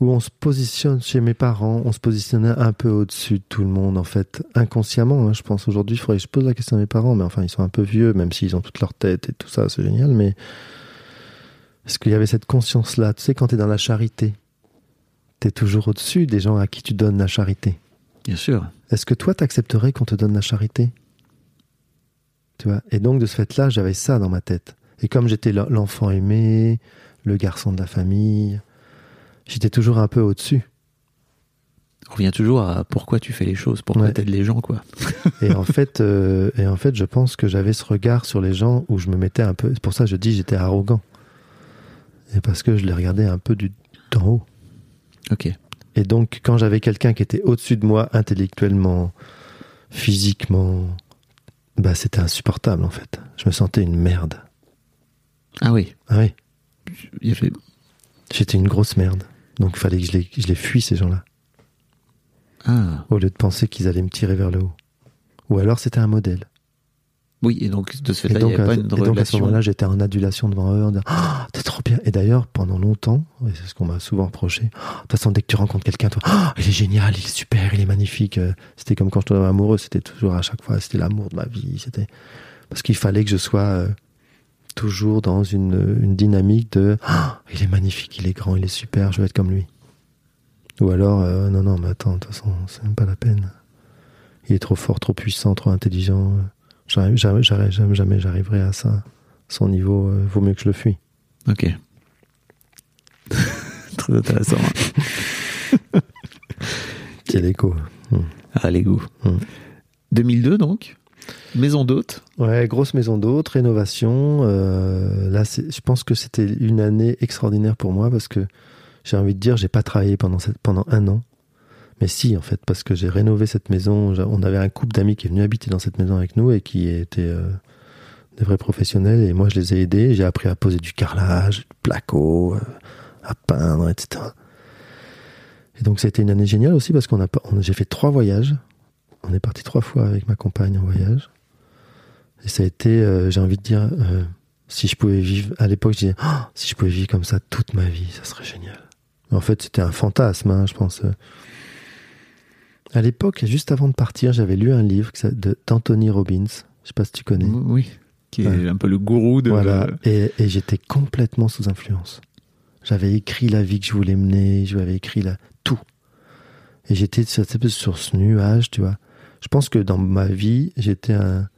où on se positionne chez mes parents, on se positionnait un peu au-dessus de tout le monde, en fait, inconsciemment. hein, je pense aujourd'hui, il faudrait que je pose la question à mes parents, mais enfin, ils sont un peu vieux, même s'ils ont toute leur tête et tout ça, c'est génial, mais est-ce qu'il y avait cette conscience-là? Tu sais, quand tu es dans la charité, tu es toujours au-dessus des gens à qui tu donnes la charité. Bien sûr. Est-ce que toi, t'accepterais qu'on te donne la charité? Tu vois? Et donc, de ce fait-là, j'avais ça dans ma tête. Et comme j'étais l'en- l'enfant aimé, le garçon de la famille, j'étais toujours un peu au-dessus. On revient toujours à pourquoi tu fais les choses, pourquoi Ouais. t'aides les gens, quoi. Et en fait, euh, et en fait, je pense que j'avais ce regard sur les gens où je me mettais un peu. C'est pour ça que je dis j'étais arrogant. Et parce que je les regardais un peu du d'en haut. Ok. Et donc, quand j'avais quelqu'un qui était au-dessus de moi intellectuellement, physiquement, bah c'était insupportable en fait. Je me sentais une merde. Ah oui. Ah oui, j'étais une grosse merde. Donc il fallait que je les, je les fuis ces gens-là, Ah. au lieu de penser qu'ils allaient me tirer vers le haut. Ou alors c'était un modèle. Oui, et donc de ce Et fait-là, il n'y avait pas et une donc à ce moment-là, j'étais en adulation devant eux, en disant Ah, t'es trop bien. Et d'ailleurs, pendant longtemps, et c'est ce qu'on m'a souvent reproché, Ah, de toute façon, dès que tu rencontres quelqu'un, toi, Ah, il est génial, il est super, il est magnifique. Euh, C'était comme quand je tombais amoureux, c'était toujours à chaque fois, c'était l'amour de ma vie. C'était parce qu'il fallait que je sois euh, toujours dans une, une dynamique de Ah, il est magnifique, il est grand, il est super, je veux être comme lui. Ou alors, euh, non, non, mais attends, de toute façon, c'est même pas la peine. Il est trop fort, trop puissant, trop intelligent. J'arrive, jamais, jamais, j'arriverai à ça. Son niveau, euh, vaut mieux que je le fuis. Ok. Très intéressant. hein. Quel écho. Ah, les goûts. Hmm. 2002, donc? Maison d'hôte. Ouais, grosse maison d'hôte, rénovation. euh, là, je pense que c'était une année extraordinaire pour moi parce que j'ai envie de dire, j'ai pas travaillé pendant, pendant un an. Mais si, en fait, parce que j'ai rénové cette maison. On avait un couple d'amis qui est venu habiter dans cette maison avec nous et qui étaient euh, des vrais professionnels. Et moi, je les ai aidés. J'ai appris à poser du carrelage, du placo, euh, à peindre, etc. Et donc, été une année géniale aussi parce qu'on a, j'ai fait trois voyages. On est parti trois fois avec ma compagne en voyage. Et ça a été, euh, j'ai envie de dire, euh, si je pouvais vivre, à l'époque, je disais, Ah, si je pouvais vivre comme ça toute ma vie, ça serait génial. Mais en fait, c'était un fantasme, hein, je pense. À l'époque, juste avant de partir, j'avais lu un livre d'Anthony Robbins. Je sais pas si tu connais. Oui. Qui est Ouais. un peu le gourou de. Voilà. Et, et j'étais complètement sous influence. J'avais écrit la vie que je voulais mener, je lui avais écrit la, tout. Et j'étais sur, sur ce nuage, tu vois. Je pense que dans ma vie, j'étais un,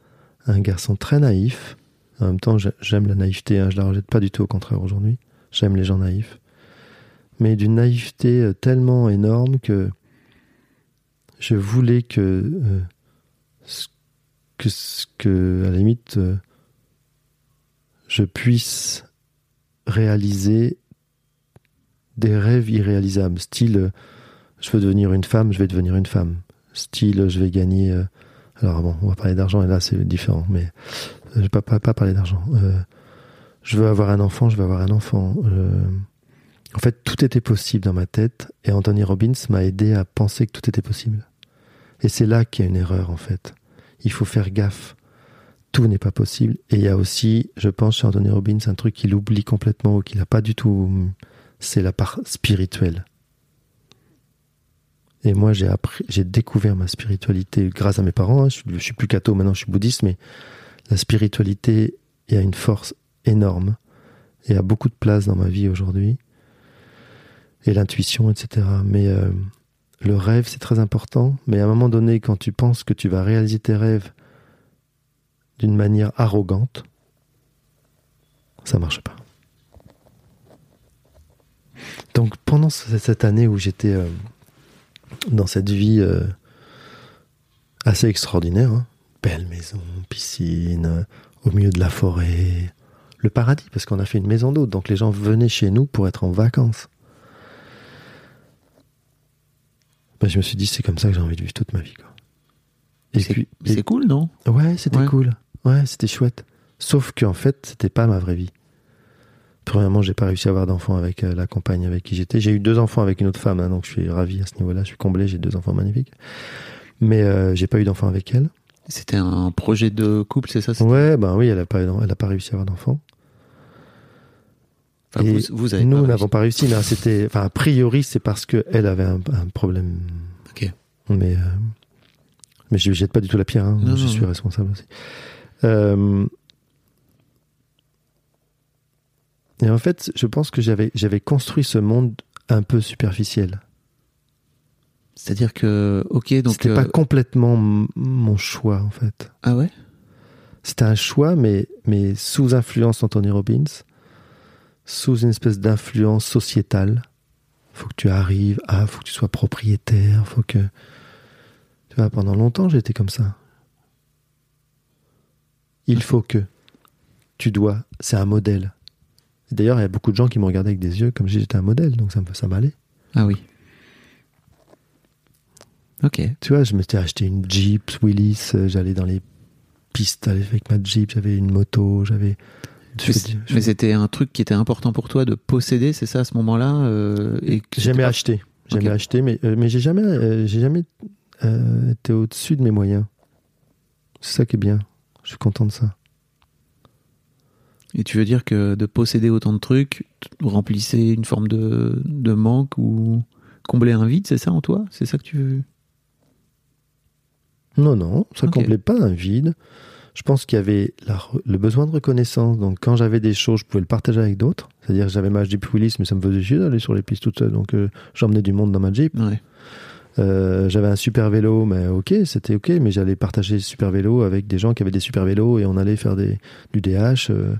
garçon très naïf. En même temps, j'ai- j'aime la naïveté, hein, je la rejette pas du tout, au contraire aujourd'hui. J'aime les gens naïfs. Mais d'une naïveté euh, tellement énorme que je voulais que, euh, à la limite, euh, je puisse réaliser des rêves irréalisables, style je veux devenir une femme, je vais devenir une femme, style je vais gagner. euh, alors bon, on va parler d'argent et là c'est différent, mais euh, je vais pas, parler d'argent. Euh, je veux avoir un enfant, je veux avoir un enfant. En fait, tout était possible dans ma tête et Anthony Robbins m'a aidé à penser que tout était possible. Et c'est là qu'il y a une erreur en fait. Il faut faire gaffe. Tout n'est pas possible. Et il y a aussi, je pense, chez Anthony Robbins, un truc qu'il oublie complètement ou qu'il n'a pas du tout. C'est la part spirituelle. Et moi, j'ai j'ai découvert ma spiritualité grâce à mes parents. hein. Je, je suis plus catho maintenant, je suis bouddhiste, mais la spiritualité, a une force énorme et a beaucoup de place dans ma vie aujourd'hui. Et l'intuition, etc. Mais euh, le rêve, c'est très important. Mais à un moment donné, quand tu penses que tu vas réaliser tes rêves d'une manière arrogante, ça marche pas. Donc pendant ce- cette année où j'étais euh, dans cette vie euh, assez extraordinaire, hein, belle maison, piscine, euh, au milieu de la forêt, le paradis, parce qu'on a fait une maison d'hôte, donc les gens venaient chez nous pour être en vacances. Ben, je me suis dit, c'est comme ça que j'ai envie de vivre toute ma vie. Quoi. Et C'est puis, c'est et- cool, non? Ouais, c'était Ouais. cool. Ouais, c'était chouette. Sauf qu'en fait, c'était pas ma vraie vie. Premièrement, j'ai pas réussi à avoir d'enfants avec euh, la compagne avec qui j'étais. J'ai eu deux enfants avec une autre femme, hein, donc je suis ravi à ce niveau-là. Je suis comblé, j'ai deux enfants magnifiques. Mais euh, j'ai pas eu d'enfants avec elle. C'était un projet de couple, c'est ça Ouais, ben oui, elle a pas, elle a pas réussi à avoir d'enfants. Enfin, vous, vous avez Nous, n'avons pas réussi. mais c'était, enfin, a priori, c'est parce que elle avait un, un problème. Ok. Mais, euh, mais je ne jette pas du tout la pierre. hein. Non, je non, suis non. responsable aussi. Euh, et en fait, je pense que j'avais, j'avais construit ce monde un peu superficiel. C'est-à-dire que, ok, donc. C'était euh, pas complètement mon choix, en fait. Ah ouais? C'était un choix, mais, mais sous influence d'Anthony Robbins, sous une espèce d'influence sociétale. Faut que tu arrives, ah, faut que tu sois propriétaire, faut que. Tu vois, pendant longtemps, j'étais comme ça. Il faut que. Tu dois. C'est un modèle. D'ailleurs, il y a beaucoup de gens qui me regardaient avec des yeux comme si j'étais un modèle, donc ça, me- ça m'allait. Ah oui. Ok. Tu vois, je m'étais acheté une Jeep Willis, euh, j'allais dans les pistes avec ma Jeep, j'avais une moto, j'avais. Mais c'était un truc qui était important pour toi de posséder, c'est ça, à ce moment-là euh, et Ok. acheté, mais, euh, mais j'ai jamais, euh, j'ai jamais été au-dessus de mes moyens. C'est ça qui est bien. Je suis content de ça. Et tu veux dire que de posséder autant de trucs remplissait une forme de, de manque ou comblait un vide, c'est ça en toi? C'est ça que tu veux? Non, non, ça Ok. comblait pas un vide. Je pense qu'il y avait la le besoin de reconnaissance. Donc, quand j'avais des choses, je pouvais le partager avec d'autres. C'est-à-dire que j'avais ma Jeep Willis, mais ça me faisait chier d'aller sur les pistes toute seule. Donc, euh, j'emmenais du monde dans ma Jeep. Ouais. Euh, j'avais un super vélo, mais ok, c'était ok, mais j'allais partager ce super vélo avec des gens qui avaient des super vélos et on allait faire des, du DH euh,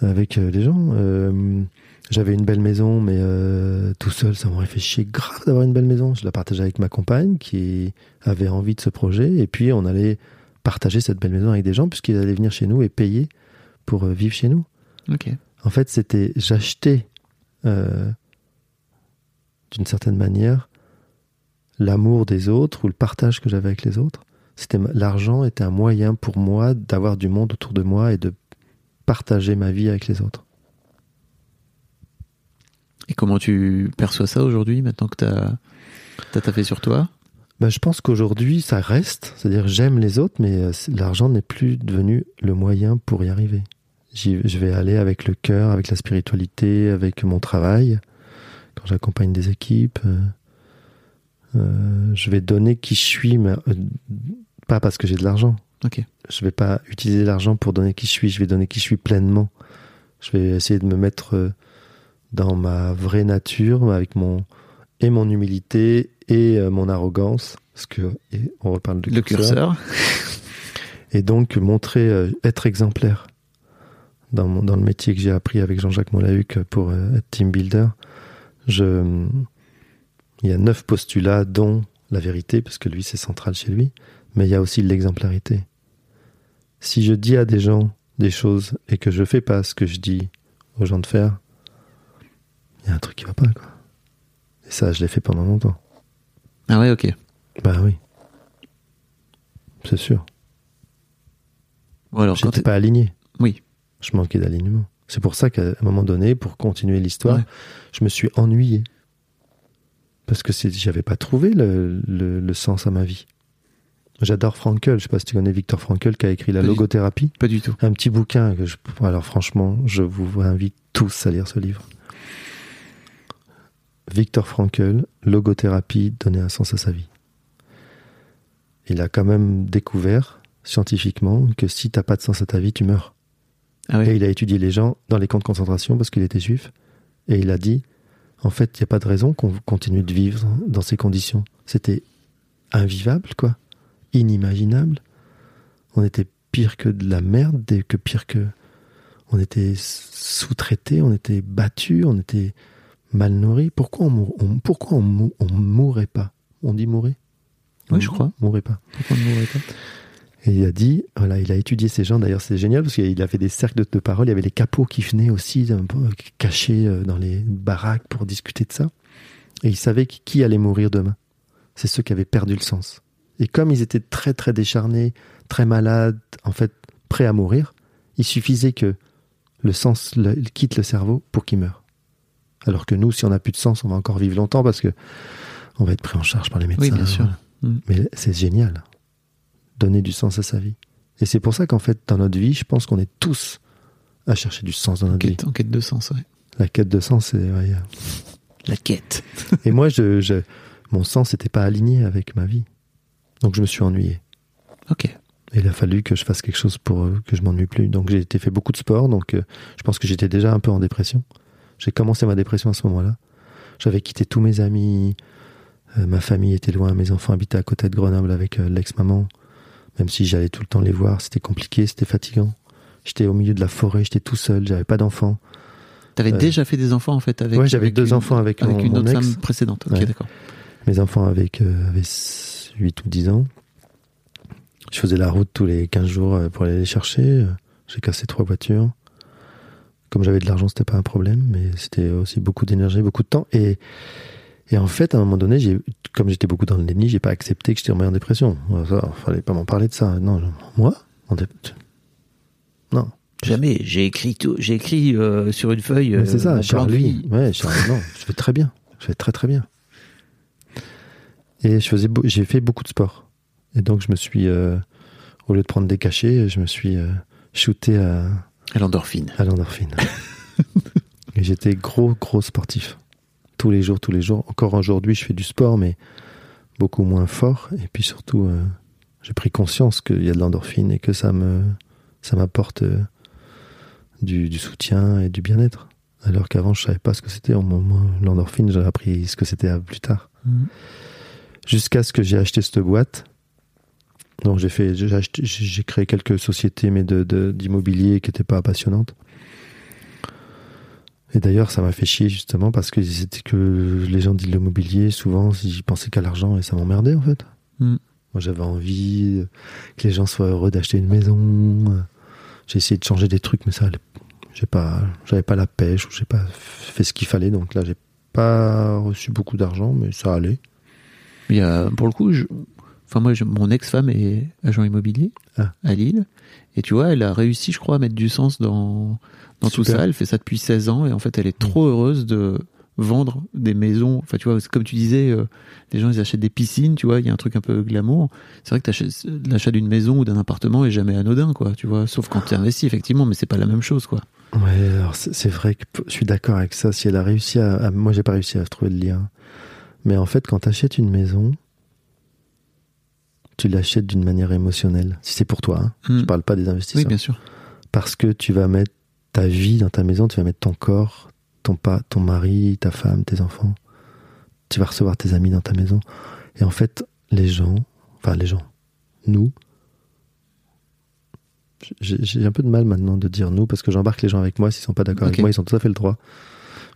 avec euh, des gens. Euh, j'avais une belle maison, mais euh, tout seul, ça m'aurait fait chier grave d'avoir une belle maison. Je la partageais avec ma compagne qui avait envie de ce projet et puis on allait partager cette belle maison avec des gens puisqu'ils allaient venir chez nous et payer pour vivre chez nous. Ok. En fait, c'était j'achetais euh, d'une certaine manière l'amour des autres ou le partage que j'avais avec les autres. C'était l'argent était un moyen pour moi d'avoir du monde autour de moi et de partager ma vie avec les autres. Et comment tu perçois ça aujourd'hui, maintenant que t'as as taffé sur toi? Ben, je pense qu'aujourd'hui, ça reste. C'est-à-dire, j'aime les autres, mais euh, l'argent n'est plus devenu le moyen pour y arriver. Je vais aller avec le cœur, avec la spiritualité, avec mon travail. Quand j'accompagne des équipes, euh, euh, je vais donner qui je suis, mais euh, pas parce que j'ai de l'argent. Ok. Je vais pas utiliser l'argent pour donner qui je suis. Je vais donner qui je suis pleinement. Je vais essayer de me mettre euh, dans ma vraie nature, avec mon et mon humilité et euh, mon arrogance, parce que et on reparle du Le curseur. et donc montrer, euh, être exemplaire dans, mon- dans le métier que j'ai appris avec Jean-Jacques Molahuc pour euh, être team builder. Je, il y a neuf postulats, dont la vérité, parce que lui c'est central chez lui, mais il y a aussi l'exemplarité. Si je dis à des gens des choses et que je fais pas ce que je dis aux gens de faire, il y a un truc qui va pas, quoi. Et ça, je l'ai fait pendant longtemps. Ah ouais, ok. Bah oui. C'est sûr. Bon, alors, J'étais pas aligné. Oui. Je manquais d'alignement. C'est pour ça qu'à un moment donné, pour continuer l'histoire, Ouais. je me suis ennuyé. Parce que j'avais pas trouvé le, le- le sens à ma vie. J'adore Frankel. Je sais pas si tu connais Victor Frankel qui a écrit La Pas du- logothérapie. Pas du tout. Un petit bouquin que je. Alors franchement, je vous invite tous à lire ce livre. Victor Frankel, logothérapie, donner un sens à sa vie. Il a quand même découvert scientifiquement que si t'as pas de sens à ta vie, tu meurs. Ah. Et il a étudié les gens dans les camps de concentration parce qu'il était juif. Et il a dit, en fait, il n'y a pas de raison qu'on continue de vivre dans ces conditions. C'était invivable, quoi. Inimaginable. On était pire que de la merde, que pire que... On était sous-traités, on était battus, on était mal nourris. Pourquoi on, on- pourquoi on, mou- on mourrait pas? On dit mourir? Oui, je crois. Mourrait pas. Pourquoi on ne mourrait pas? Et il a dit, voilà, il a étudié ces gens. D'ailleurs, c'est génial parce qu'il a fait des cercles de, de parole. Il y avait les capots qui venaient aussi peu cachés euh, dans les baraques pour discuter de ça. Et il savait qui allait mourir demain. C'est ceux qui avaient perdu le sens. Et comme ils étaient très très décharnés, très malades, en fait prêts à mourir, il suffisait que le sens le- quitte le cerveau pour qu'ils meurent. Alors que nous, si on n'a plus de sens, on va encore vivre longtemps parce que on va être pris en charge par les médecins. Oui, bien sûr. Mm. Mais c'est génial. Donner du sens à sa vie. Et c'est pour ça qu'en fait, dans notre vie, je pense qu'on est tous à chercher du sens dans notre vie. Quête, en quête de sens, ouais. La quête de sens, c'est. ouais, euh. La quête. Et moi, je, je- mon sens n'était pas aligné avec ma vie. Donc je me suis ennuyé. Ok. Et il a fallu que je fasse quelque chose pour euh, que je m'ennuie plus. Donc j'ai été fait beaucoup de sport. Donc euh, je pense que j'étais déjà un peu en dépression. J'ai commencé ma dépression à ce moment-là. J'avais quitté tous mes amis. Euh, ma famille était loin. Mes enfants habitaient à côté de Grenoble avec euh, l'ex-maman. Même si j'allais tout le temps les voir, c'était compliqué, c'était fatigant. J'étais au milieu de la forêt, j'étais tout seul, j'avais pas d'enfants. T'avais déjà fait des enfants en fait avec. Ouais, j'avais deux une- enfants avec mon- une autre ex. femme précédente. Ok, Ouais. d'accord. Mes enfants avec, avaient 8 ou 10 ans. Je faisais la route tous les 15 jours euh, pour aller les chercher. Euh, J'ai cassé trois voitures. Comme j'avais de l'argent, c'était pas un problème, mais c'était aussi beaucoup d'énergie, beaucoup de temps. Et, et en fait, à un moment donné, j'ai, comme j'étais beaucoup dans le déni, j'ai pas accepté que j'étais en dépression. Ça, fallait pas m'en parler de ça. Non, moi, non. Jamais. J'ai écrit tout. J'ai écrit euh, sur une feuille. C'est euh, ça, Charlie. Ouais, Charlie, non, je fais très bien. Je fais très très bien. Et je faisais, j'ai fait beaucoup de sport. Et donc je me suis, euh, au lieu de prendre des cachets, je me suis euh, shooté à, À l'endorphine. à l'endorphine. Et j'étais gros gros sportif. Tous les jours, tous les jours. Encore aujourd'hui, je fais du sport, mais beaucoup moins fort. Et puis surtout, euh, j'ai pris conscience qu'il y a de l'endorphine et que ça me, ça m'apporte du, du soutien et du bien-être. Alors qu'avant, je savais pas ce que c'était. Au moment l'endorphine, j'ai appris ce que c'était plus tard. Mhm. Jusqu'à ce que j'ai acheté cette boîte. Donc j'ai fait, j'ai créé quelques sociétés, mais de de- d'immobilier qui n'étaient pas passionnantes. Et d'ailleurs, ça m'a fait chier justement parce que c'était que les gens de l'immobilier, souvent, ils pensaient qu'à l'argent et ça m'emmerdait en fait. Mm. Moi, j'avais envie euh, que les gens soient heureux d'acheter une maison. J'ai essayé de changer des trucs, mais ça, j'ai pas, j'avais pas la pêche ou j'ai pas fait ce qu'il fallait. Donc là, j'ai pas reçu beaucoup d'argent, mais ça allait. Il y a, pour le coup, je- enfin moi, je- mon ex-femme est agent immobilier Ah. à Lille, et tu vois, elle a réussi, je crois, à mettre du sens dans dans tout ça. Elle fait ça depuis 16 ans, et en fait, elle est trop heureuse de vendre des maisons. Enfin, tu vois, comme tu disais, euh, les gens ils achètent des piscines, tu vois, il y a un truc un peu glamour. C'est vrai que l'achat d'une maison ou d'un appartement est jamais anodin, quoi, tu vois, sauf quand tu investis effectivement, mais c'est pas la même chose, quoi. Ouais, alors c'est vrai que je suis d'accord avec ça. Si elle a réussi à, à- moi, j'ai pas réussi à trouver le lien. Mais en fait, quand tu achètes une maison, tu l'achètes d'une manière émotionnelle. Si c'est pour toi, hein. Mm. je parle pas des Oui, investisseurs. bien sûr. Parce que tu vas mettre ta vie dans ta maison, tu vas mettre ton corps, ton pas, ton mari, ta femme, tes enfants. Tu vas recevoir tes amis dans ta maison. Et en fait, les gens, enfin les gens, nous, j'ai un peu de mal maintenant de dire nous parce que j'embarque les gens avec moi s'ils sont pas d'accord avec moi, ils ont tout à fait le droit.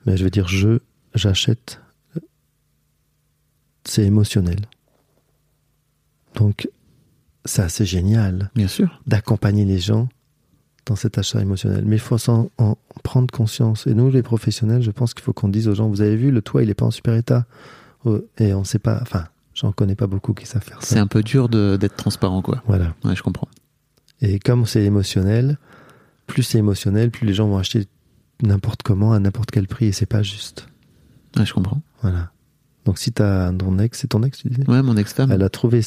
Mais je vais dire je, j'achète. C'est émotionnel. Donc, c'est assez génial Bien sûr. d'accompagner les gens dans cet achat émotionnel. Mais il faut s'en en prendre conscience. Et nous, les professionnels, je pense qu'il faut qu'on dise aux gens, vous avez vu, le toit, il n'est pas en super état. Oh, Et on ne sait pas, enfin, j'en connais pas beaucoup qui savent faire ça. C'est un peu dur d'être transparent, quoi. Voilà. Ouais, je comprends. Et comme c'est émotionnel, plus c'est émotionnel, plus les gens vont acheter n'importe comment, à n'importe quel prix, et c'est pas juste. Ouais, je comprends. Voilà. Donc si t'as ton ex, c'est ton ex, tu disais? Ouais, mon ex-femme. Elle a trouvé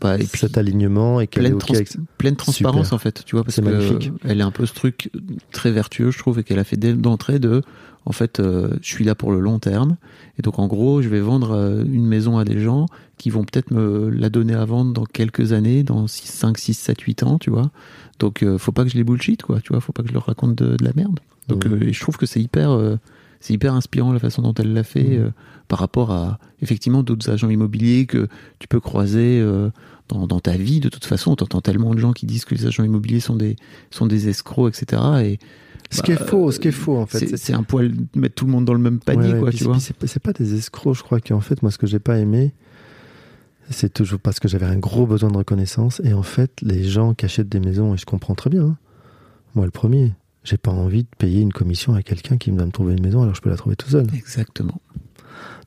Bah, et puis, cet alignement et qu'elle est pleine, ok trans- avec ça. pleine transparence Super. en fait tu vois parce C'est que magnifique. elle est un peu ce truc très vertueux je trouve et qu'elle a fait d'entrée de en fait euh, je suis là pour le long terme et donc en gros je vais vendre euh, une maison à des gens qui vont peut-être me la donner à vendre dans quelques années dans 6, 5 6 7 8 ans tu vois donc euh, faut pas que je les bullshit quoi tu vois faut pas que je leur raconte de, de la merde donc euh, je trouve que c'est hyper c'est hyper inspirant la façon dont elle l'a fait Mhm. euh, par rapport à effectivement d'autres agents immobiliers que tu peux croiser euh, dans, dans ta vie de toute façon t'entends tellement de gens qui disent que les agents immobiliers sont des sont des escrocs etc et Ce qui est bah, faux, ce qui est faux en fait. c'est un poil de mettre tout le monde dans le même panier Ouais, quoi tu vois c'est pas des escrocs, je crois qu'en fait, moi, ce que j'ai pas aimé, c'est toujours parce que j'avais un gros besoin de reconnaissance. Et en fait, les gens qui achètent des maisons, et je comprends très bien, hein, moi le premier, j'ai pas envie de payer une commission à quelqu'un qui va me trouver une maison alors je peux la trouver tout seul. exactement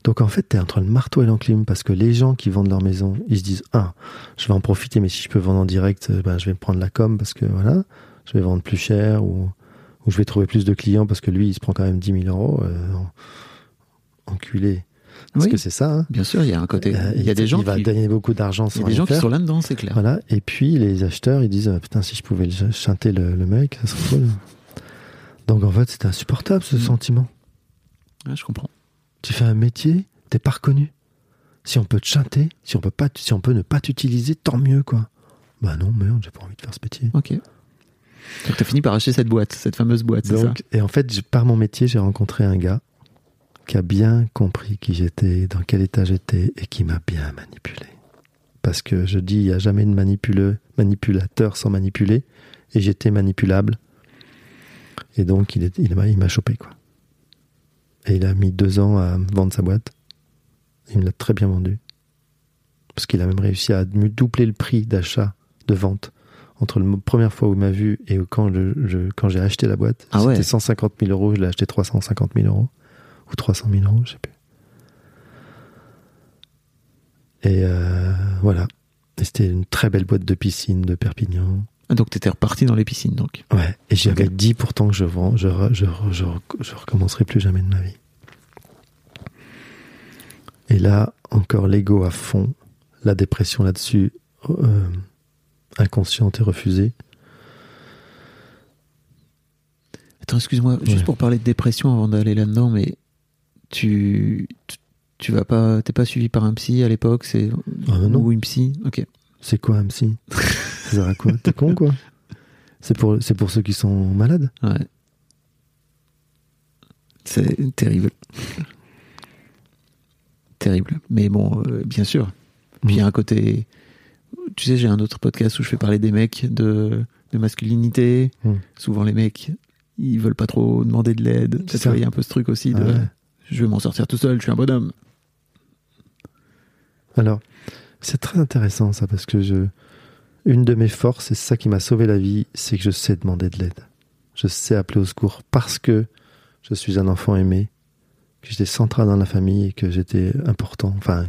Donc en fait, t'es entre le marteau et l'enclume parce que les gens qui vendent leur maison, ils se disent ah, je vais en profiter, mais si je peux vendre en direct, ben, je vais me prendre la com parce que voilà, je vais vendre plus cher ou, ou je vais trouver plus de clients parce que lui, il se prend quand même 10 000 euros. euh, en- enculé. Parce Oui. que c'est ça. hein. bien sûr il y a un côté Euh, il y a des gens il va qui gagner beaucoup d'argent il y a des gens qui sont là dedans c'est clair Voilà. Et puis les acheteurs, ils disent ah, putain, si je pouvais le- chanter le, le mec, ça serait cool. Donc en fait, c'est insupportable ce Mm. sentiment. Ouais, je comprends Tu fais un métier, t'es pas reconnu. Si on peut te chanter, si on peut pas, si on peut ne pas t'utiliser, tant mieux quoi. Bah non, merde, j'ai pas envie de faire ce métier. ok donc t'as fini par acheter cette boîte cette fameuse boîte ça et en fait, par mon métier, j'ai rencontré un gars qui a bien compris qui j'étais, dans quel état j'étais et qui m'a bien manipulé. Parce que je dis, il n'y a jamais de manipuleux, manipulateur sans manipuler, et j'étais manipulable. Et donc, il, est, il m'a il m'a chopé, quoi. Et il a mis deux ans à vendre sa boîte. Il me l'a très bien vendu. Parce qu'il a même réussi à me doubler le prix d'achat, de vente, entre la première fois où il m'a vu et quand je, je- quand j'ai acheté la boîte. Ah C'était ouais. 150 000 euros, je l'ai acheté 350 000 euros. Ou 300 000 euros, je sais plus. Et euh, voilà. Et c'était une très belle boîte de piscine de Perpignan. Donc t'étais reparti dans les piscines donc Ouais. Et j'avais dit pourtant que je, vends- je, je, je, re- je recommencerai plus jamais de ma vie. Et là, encore l'ego à fond, la dépression là-dessus, euh, inconsciente et refusée. Attends, excuse-moi, juste pour parler de dépression avant d'aller là-dedans, mais tu, tu, tu vas pas, t'es pas suivi par un psy à l'époque, c'est Ah, non. ou une psy, ok. C'est quoi un psy Ça sert à quoi T'es con quoi C'est pour, c'est pour ceux qui sont malades Ouais. C'est terrible. terrible. Mais bon, euh, bien sûr. Puis il y a un côté. Tu sais, j'ai un autre podcast où je fais parler des mecs de, de masculinité. Mm. Souvent, les mecs, ils veulent pas trop demander de l'aide. Il y a un peu ce truc aussi de. Ah ouais. Je vais m'en sortir tout seul, je suis un bonhomme. Alors, c'est très intéressant ça parce que je, une de mes forces, et c'est ça qui m'a sauvé la vie, c'est que je sais demander de l'aide. Je sais appeler au secours parce que je suis un enfant aimé, que j'étais central dans la famille et que j'étais important, enfin,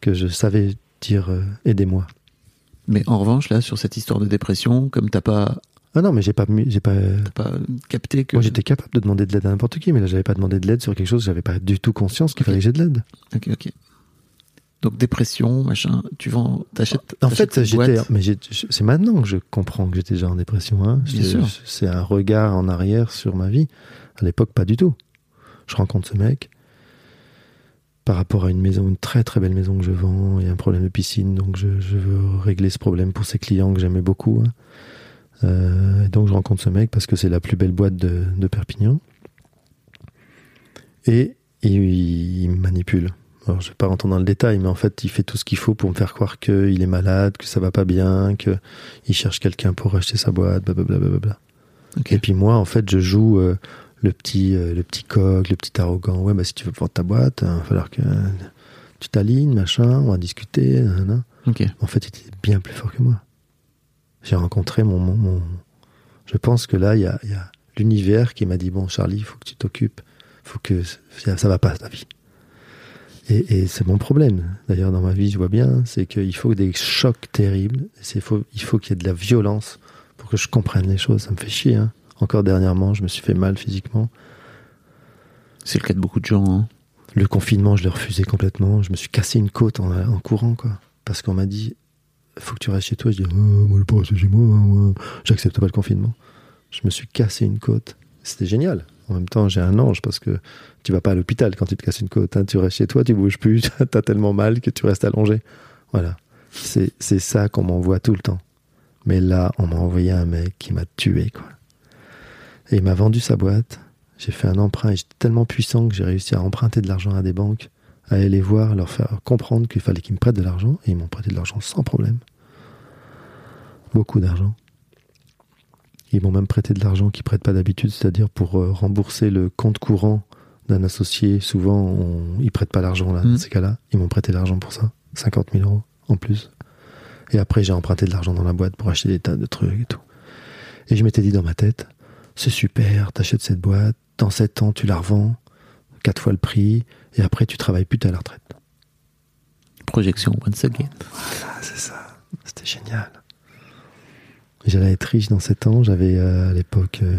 que je savais dire euh, aidez-moi. Mais en revanche, là, sur cette histoire de dépression, comme t'as pas, Ah non, mais j'ai pas, j'ai pas. capté que. Moi, j'étais capable de demander de l'aide à n'importe qui, mais là, j'avais pas demandé de l'aide sur quelque chose, j'avais pas du tout conscience qu'il fallait que j'ai de l'aide. Ok, ok. Donc dépression, machin, tu vends, t'achètes. En fait, j'étais, mais c'est maintenant que je comprends que j'étais déjà en dépression. Hein. C'est- un regard en arrière sur ma vie. À l'époque, pas du tout. Je rencontre ce mec par rapport à une maison, une très très belle maison que je vends. Il y a un problème de piscine, donc je, je veux régler ce problème pour ses clients que j'aimais beaucoup. hein. Euh, et donc je rencontre ce mec parce que c'est la plus belle boîte de, de Perpignan. Et il, il me manipule. Alors, je vais pas rentrer dans le détail, mais en fait, il fait tout ce qu'il faut pour me faire croire qu'il est malade, que ça va pas bien, que il cherche quelqu'un pour acheter sa boîte, blablabla. blablabla. Ok. Et puis moi, en fait, je joue euh, le petit, euh, le petit coq, le petit arrogant. Ouais, bah si tu veux vendre ta boîte, il va falloir que tu t'alignes, machin, on va discuter. nanana. Ok. En fait, il était bien plus fort que moi. J'ai rencontré mon, mon, mon, Je pense que là, il y a, y a l'univers qui m'a dit bon, Charlie, il faut que tu t'occupes, faut que ça, ça va pas ta vie. Et, et c'est mon problème. D'ailleurs, dans ma vie, je vois bien, c'est qu'il faut des chocs terribles. Faut, il faut qu'il y ait de la violence pour que je comprenne les choses. Ça me fait chier. Hein. Encore dernièrement, je me suis fait mal physiquement. C'est le cas de beaucoup de gens. Hein. Le confinement, je l'ai refusé complètement. Je me suis cassé une côte en, en courant, quoi. Parce qu'on m'a dit, faut que tu restes chez toi. Je dis, oh, moi, rester chez moi. moi. J'accepte pas le confinement. Je me suis cassé une côte. C'était génial. En même temps, j'ai un ange parce que tu vas pas à l'hôpital quand tu te casses une côte. hein. Tu restes chez toi, tu bouges plus, t'as tellement mal que tu restes allongé. Voilà. C'est c'est ça qu'on m'envoie tout le temps. Mais là, on m'a envoyé un mec qui m'a tué, quoi. Et il m'a vendu sa boîte. J'ai fait un emprunt et j'étais tellement puissant que j'ai réussi à emprunter de l'argent à des banques, à aller les voir, leur faire comprendre qu'il fallait qu'ils me prêtent de l'argent. Et ils m'ont prêté de l'argent sans problème. Beaucoup d'argent. Ils m'ont même prêté de l'argent qu'ils prêtent pas d'habitude, c'est-à-dire pour euh, rembourser le compte courant d'un associé. Souvent, on, ils prêtent pas l'argent là, Mm. dans ces cas-là. Ils m'ont prêté de l'argent pour ça. 50 000 euros en plus. Et après, j'ai emprunté de l'argent dans la boîte pour acheter des tas de trucs et tout. Et je m'étais dit dans ma tête, c'est super, t'achètes cette boîte, dans 7 ans, tu la revends, quatre fois le prix, et après, tu travailles plus, à la retraite. Projection once again. Ah, c'est ça. C'était génial. J'allais être riche dans 7 ans. J'avais euh, à l'époque euh,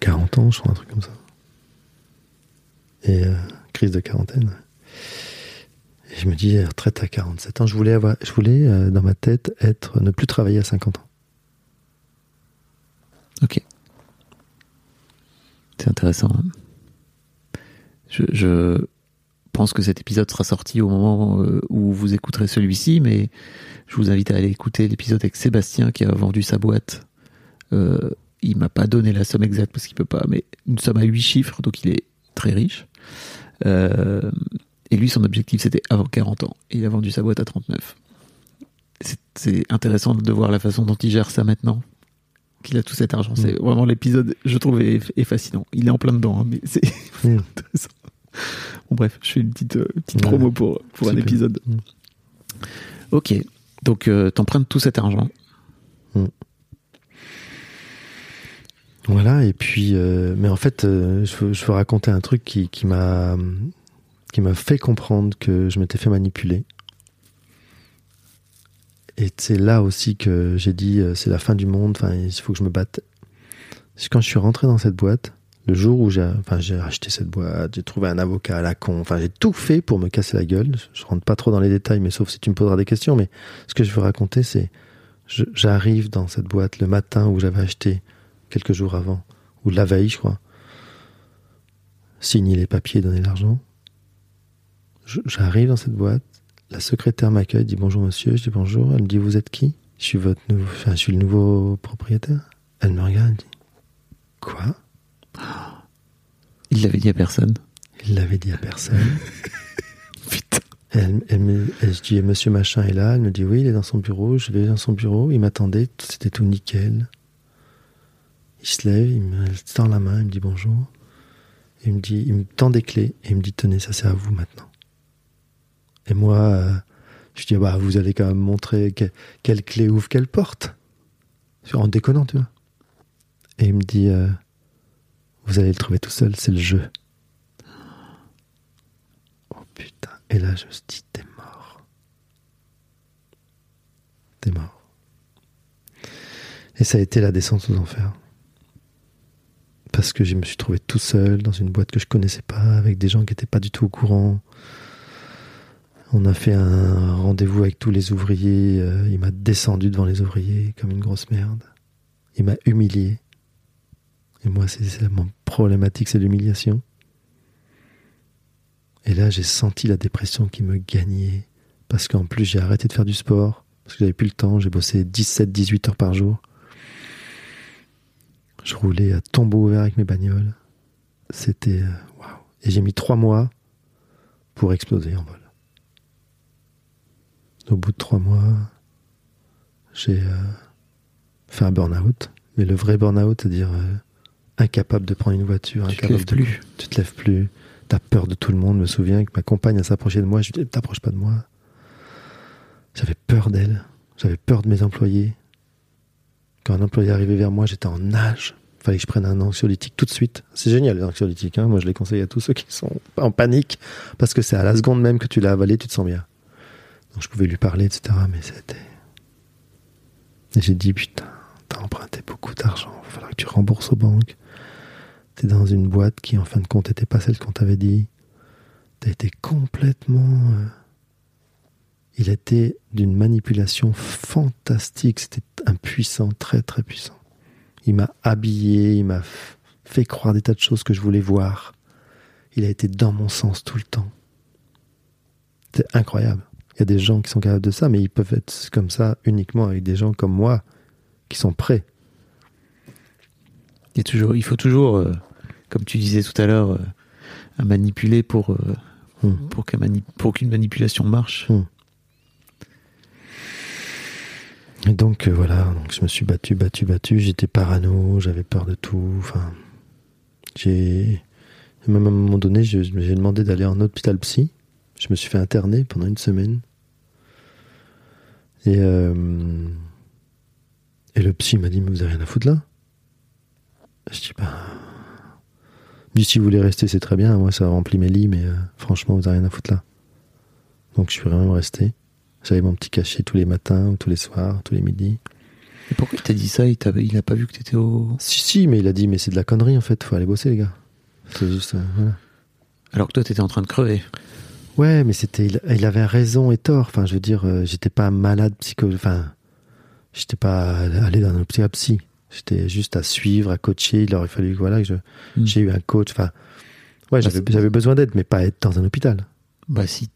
40 ans, je crois, un truc comme ça. Et euh, crise de quarantaine. Et je me dis, euh, retraite à 47 ans. Je voulais, avoir, je voulais euh, dans ma tête, être, ne plus travailler à 50 ans. Ok. C'est intéressant. hein. Je pense que cet épisode sera sorti au moment euh, où vous écouterez celui-ci, mais je vous invite à aller écouter l'épisode avec Sébastien qui a vendu sa boîte. Euh, il m'a pas donné la somme exacte parce qu'il peut pas, mais une somme à 8 chiffres, donc il est très riche. Euh, et lui, son objectif, c'était avant 40 ans. Et il a vendu sa boîte à 39. C'est- intéressant de voir la façon dont il gère ça maintenant qu'il a tout cet argent. C'est vraiment l'épisode, je trouve, est, est fascinant. Il est en plein dedans, hein, mais c'est Mm. intéressant. Bon, bref, je fais une petite, euh, petite Ouais. promo pour, pour un épisode. Mm. Ok, donc euh, t'empruntes tout cet argent. Voilà, et puis, euh, mais en fait, euh, je, veux, je veux raconter un truc qui, qui m'a qui m'a fait comprendre que je m'étais fait manipuler. Et c'est là aussi que j'ai dit, euh, c'est la fin du monde, enfin, il faut que je me batte. C'est quand je suis rentré dans cette boîte, le jour où j'ai acheté cette boîte, j'ai trouvé un avocat à la con, enfin, j'ai tout fait pour me casser la gueule. Je rentre pas trop dans les détails, mais sauf si tu me poseras des questions. Mais ce que je veux raconter, c'est, j'arrive dans cette boîte le matin où j'avais acheté quelques jours avant, ou la veille, je crois. Signer les papiers, donner l'argent. J'arrive dans cette boîte, la secrétaire m'accueille, dit bonjour monsieur, je dis bonjour, elle me dit vous êtes qui? Je suis votre nouveau, enfin, je suis le nouveau propriétaire. Elle me regarde, elle dit quoi? Il l'avait dit à personne. Il l'avait dit à personne. Putain. Elle, elle me, elle- je dis monsieur machin est là, elle me dit oui, il est dans son bureau, je vais dans son bureau, il m'attendait, c'était tout nickel. Il se lève, il me tend la main, il me dit bonjour. Il me dit, il me tend des clés et il me dit tenez, ça c'est à vous maintenant. Et moi, euh, je dis bah vous allez quand même montrer que- quelle clé ouvre quelle porte. En déconnant, tu vois. Et il me dit euh, vous allez le trouver tout seul, c'est le jeu. Oh putain. Et là, je me dit, t'es mort. T'es mort. Et ça a été la descente aux enfers. Parce que je me suis trouvé tout seul dans une boîte que je connaissais pas, avec des gens qui n'étaient pas du tout au courant. On a fait un rendez-vous avec tous les ouvriers. euh, il m'a descendu devant les ouvriers comme une grosse merde. Il m'a humilié. Et moi, c'est c'est mon problématique, c'est l'humiliation. Et là, j'ai senti la dépression qui me gagnait. Parce qu'en plus, j'ai arrêté de faire du sport. Parce que j'avais plus le temps. J'ai bossé 17, 18 heures par jour. Je roulais à tombeau ouvert avec mes bagnoles. C'était. euh, Waouh. Et j'ai mis trois mois pour exploser en vol. Au bout de trois mois, j'ai euh, fait un burn-out. Mais le vrai burn-out, c'est-à-dire euh, incapable de prendre une voiture, Tu te incapable lèves de- plus. Tu te lèves plus. T'as peur de tout le monde. Je me souviens que ma compagne elle s'approchait de moi. Je lui dis T'approches pas de moi. J'avais peur d'elle. J'avais peur de mes employés. Quand un employé arrivait vers moi, j'étais en nage. Fallait que je prenne un anxiolytique tout de suite. C'est génial les anxiolytiques. Hein. Moi, je les conseille à tous ceux qui sont en panique parce que c'est à la seconde même que tu l'as avalé, tu te sens bien. Donc je pouvais lui parler, etc. Mais c'était. Et j'ai dit putain, t'as emprunté beaucoup d'argent. Il va falloir que tu rembourses aux banques. Dans une boîte qui, en fin de compte, n'était pas celle qu'on t'avait dit. T'as été complètement. euh, Il était d'une manipulation fantastique. C'était impuissant, très très puissant. Il m'a habillé, il m'a fait croire des tas de choses que je voulais voir. Il a été dans mon sens tout le temps. C'est incroyable. Il y a des gens qui sont capables de ça, mais ils peuvent être comme ça uniquement avec des gens comme moi qui sont prêts. Il faut toujours, euh, comme tu disais tout à l'heure, euh, à manipuler pour, euh, Hmm. pour mani- qu'une manipulation marche. Hmm. Et donc euh, voilà, donc je me suis battu, battu, battu. J'étais parano, j'avais peur de tout. Enfin, j'ai même à un moment donné, j'ai demandé d'aller en hôpital psy. Je me suis fait interner pendant une semaine. Et euh, et le psy m'a dit mais vous avez rien à foutre là? Je dis bah dit si vous voulez rester c'est très bien. Moi ça remplit mes lits, mais euh, franchement vous avez rien à foutre là. Donc je suis vraiment resté. J'avais mon petit cachet tous les matins, ou tous les soirs, tous les midis. Et pourquoi il t'a dit ça? Il t'a il a pas vu que t'étais au. Si, si, mais il a dit, mais c'est de la connerie en fait, faut aller bosser les gars. C'est juste, euh, voilà. Alors que toi, t'étais en train de crever. Ouais, mais c'était, il, il avait raison et tort. Enfin, je veux dire, euh, j'étais pas malade psycho, enfin, j'étais pas allé dans un psy. J'étais juste à suivre, à coacher. Il aurait fallu que voilà, que je, Mm. j'ai eu un coach. Enfin, ouais, j'avais, c'est- j'avais besoin d'aide, mais pas être dans un hôpital. Bah si.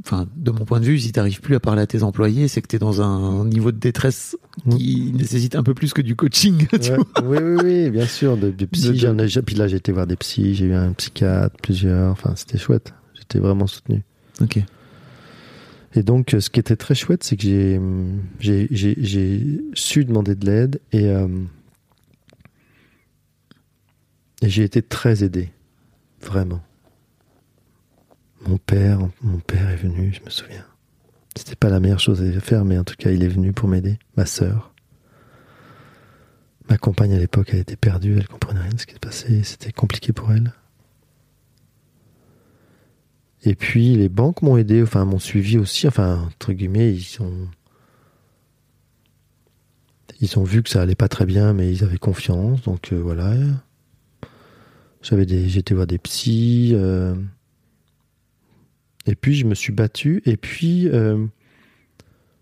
Enfin, de mon point de vue, si t'arrives plus à parler à tes employés, c'est que t'es dans un niveau de détresse qui nécessite un peu plus que du coaching. tu Ouais, vois. oui, oui, oui, bien sûr. De, de psy, De- puis là, j'ai été voir des psys, j'ai eu un psychiatre, plusieurs. Enfin, c'était chouette. J'étais vraiment soutenu. Ok. Et donc, euh, ce qui était très chouette, c'est que j'ai su demander de l'aide et, euh, et j'ai été très aidé. Vraiment. Mon père, mon père est venu, je me souviens. C'était pas la meilleure chose à faire, mais en tout cas, il est venu pour m'aider. Ma sœur. Ma compagne à l'époque, elle était perdue, elle comprenait rien de ce qui se passait, c'était compliqué pour elle. Et puis les banques m'ont aidé, enfin m'ont suivi aussi, enfin entre guillemets, ils ont ils ont vu que ça allait pas très bien, mais ils avaient confiance, donc euh, voilà. J'avais des, j'étais voir des psys, euh, et puis je me suis battu, et puis euh,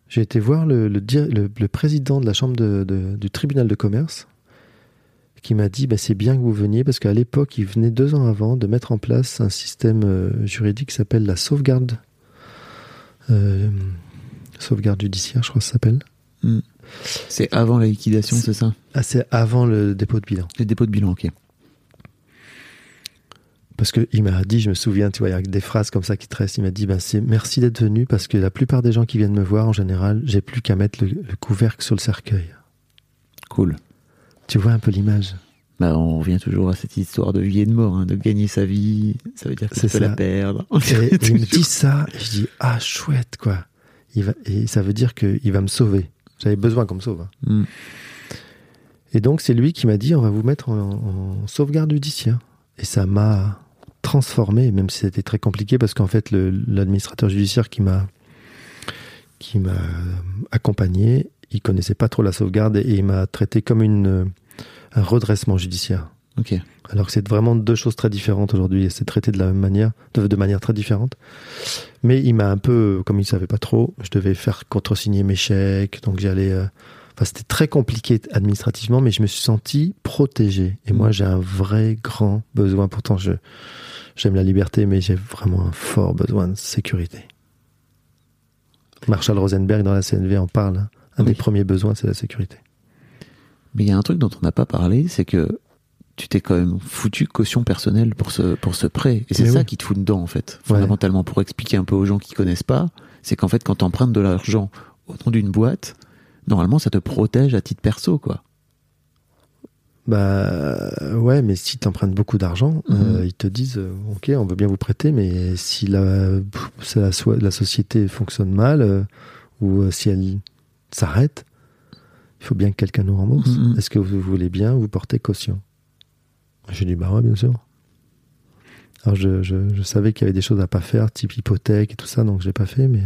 j'ai été voir le, le, le- le président de la chambre de- de- du tribunal de commerce, qui m'a dit bah, c'est bien que vous veniez parce qu'à l'époque, il venait deux ans avant de mettre en place un système euh, juridique qui s'appelle la sauvegarde. euh, sauvegarde judiciaire, je crois que ça s'appelle. C'est avant la liquidation, c'est ça? Ah, c'est avant le dépôt de bilan. Le dépôt de bilan, ok. Parce qu'il m'a dit, je me souviens, tu vois, il y a des phrases comme ça qui te restent. Il m'a dit, ben, c'est merci d'être venu parce que la plupart des gens qui viennent me voir, en général, j'ai plus qu'à mettre le, le couvercle sur le cercueil. Cool. Tu vois un peu l'image? Bah, on revient toujours à cette histoire de vie et de mort, hein, de gagner sa vie, ça veut dire que C'est tu peux la perdre. Et, et il me dit ça, et je dis, ah, chouette, quoi. Il va, et ça veut dire qu'il va me sauver. J'avais besoin qu'on me sauve. hein. Mm. Et donc, c'est lui qui m'a dit, on va vous mettre en, en sauvegarde judiciaire. Et ça m'a transformé, même si c'était très compliqué, parce qu'en fait, l'administrateur judiciaire qui m'a qui m'a accompagné, il connaissait pas trop la sauvegarde et il m'a traité comme une, un redressement judiciaire. Ok. Alors que c'est vraiment deux choses très différentes aujourd'hui et c'est traité de la même manière, de, de manière très différente. Mais il m'a un peu, comme il savait pas trop, je devais faire contresigner mes chèques, donc j'allais. euh, Enfin, c'était très compliqué administrativement, mais je me suis senti protégé. Et moi, j'ai un vrai grand besoin. Pourtant, je j'aime la liberté, mais j'ai vraiment un fort besoin de sécurité. Marshall Rosenberg dans la CNV en parle. Un Oui. des premiers besoins, c'est la sécurité. Mais il y a un truc dont on n'a pas parlé, c'est que tu t'es quand même foutu caution personnelle pour ce, pour ce prêt. Et c'est ça oui. qui te fout dedans, en fait. Fondamentalement, pour expliquer un peu aux gens qui connaissent pas, c'est qu'en fait, quand t'empruntes de l'argent au nom d'une boîte, normalement, ça te protège à titre perso, quoi. Bah ouais, mais si tu empruntes beaucoup d'argent, Mhm. euh, ils te disent euh, ok, on veut bien vous prêter, mais si la, si la, so- la société fonctionne mal euh, ou si elle s'arrête, il faut bien que quelqu'un nous rembourse. Mhm. Est-ce que vous voulez bien vous porter caution? J'ai dit bah ouais, bien sûr. Alors je, je- je savais qu'il y avait des choses à pas faire, type hypothèque et tout ça, donc je l'ai pas fait, mais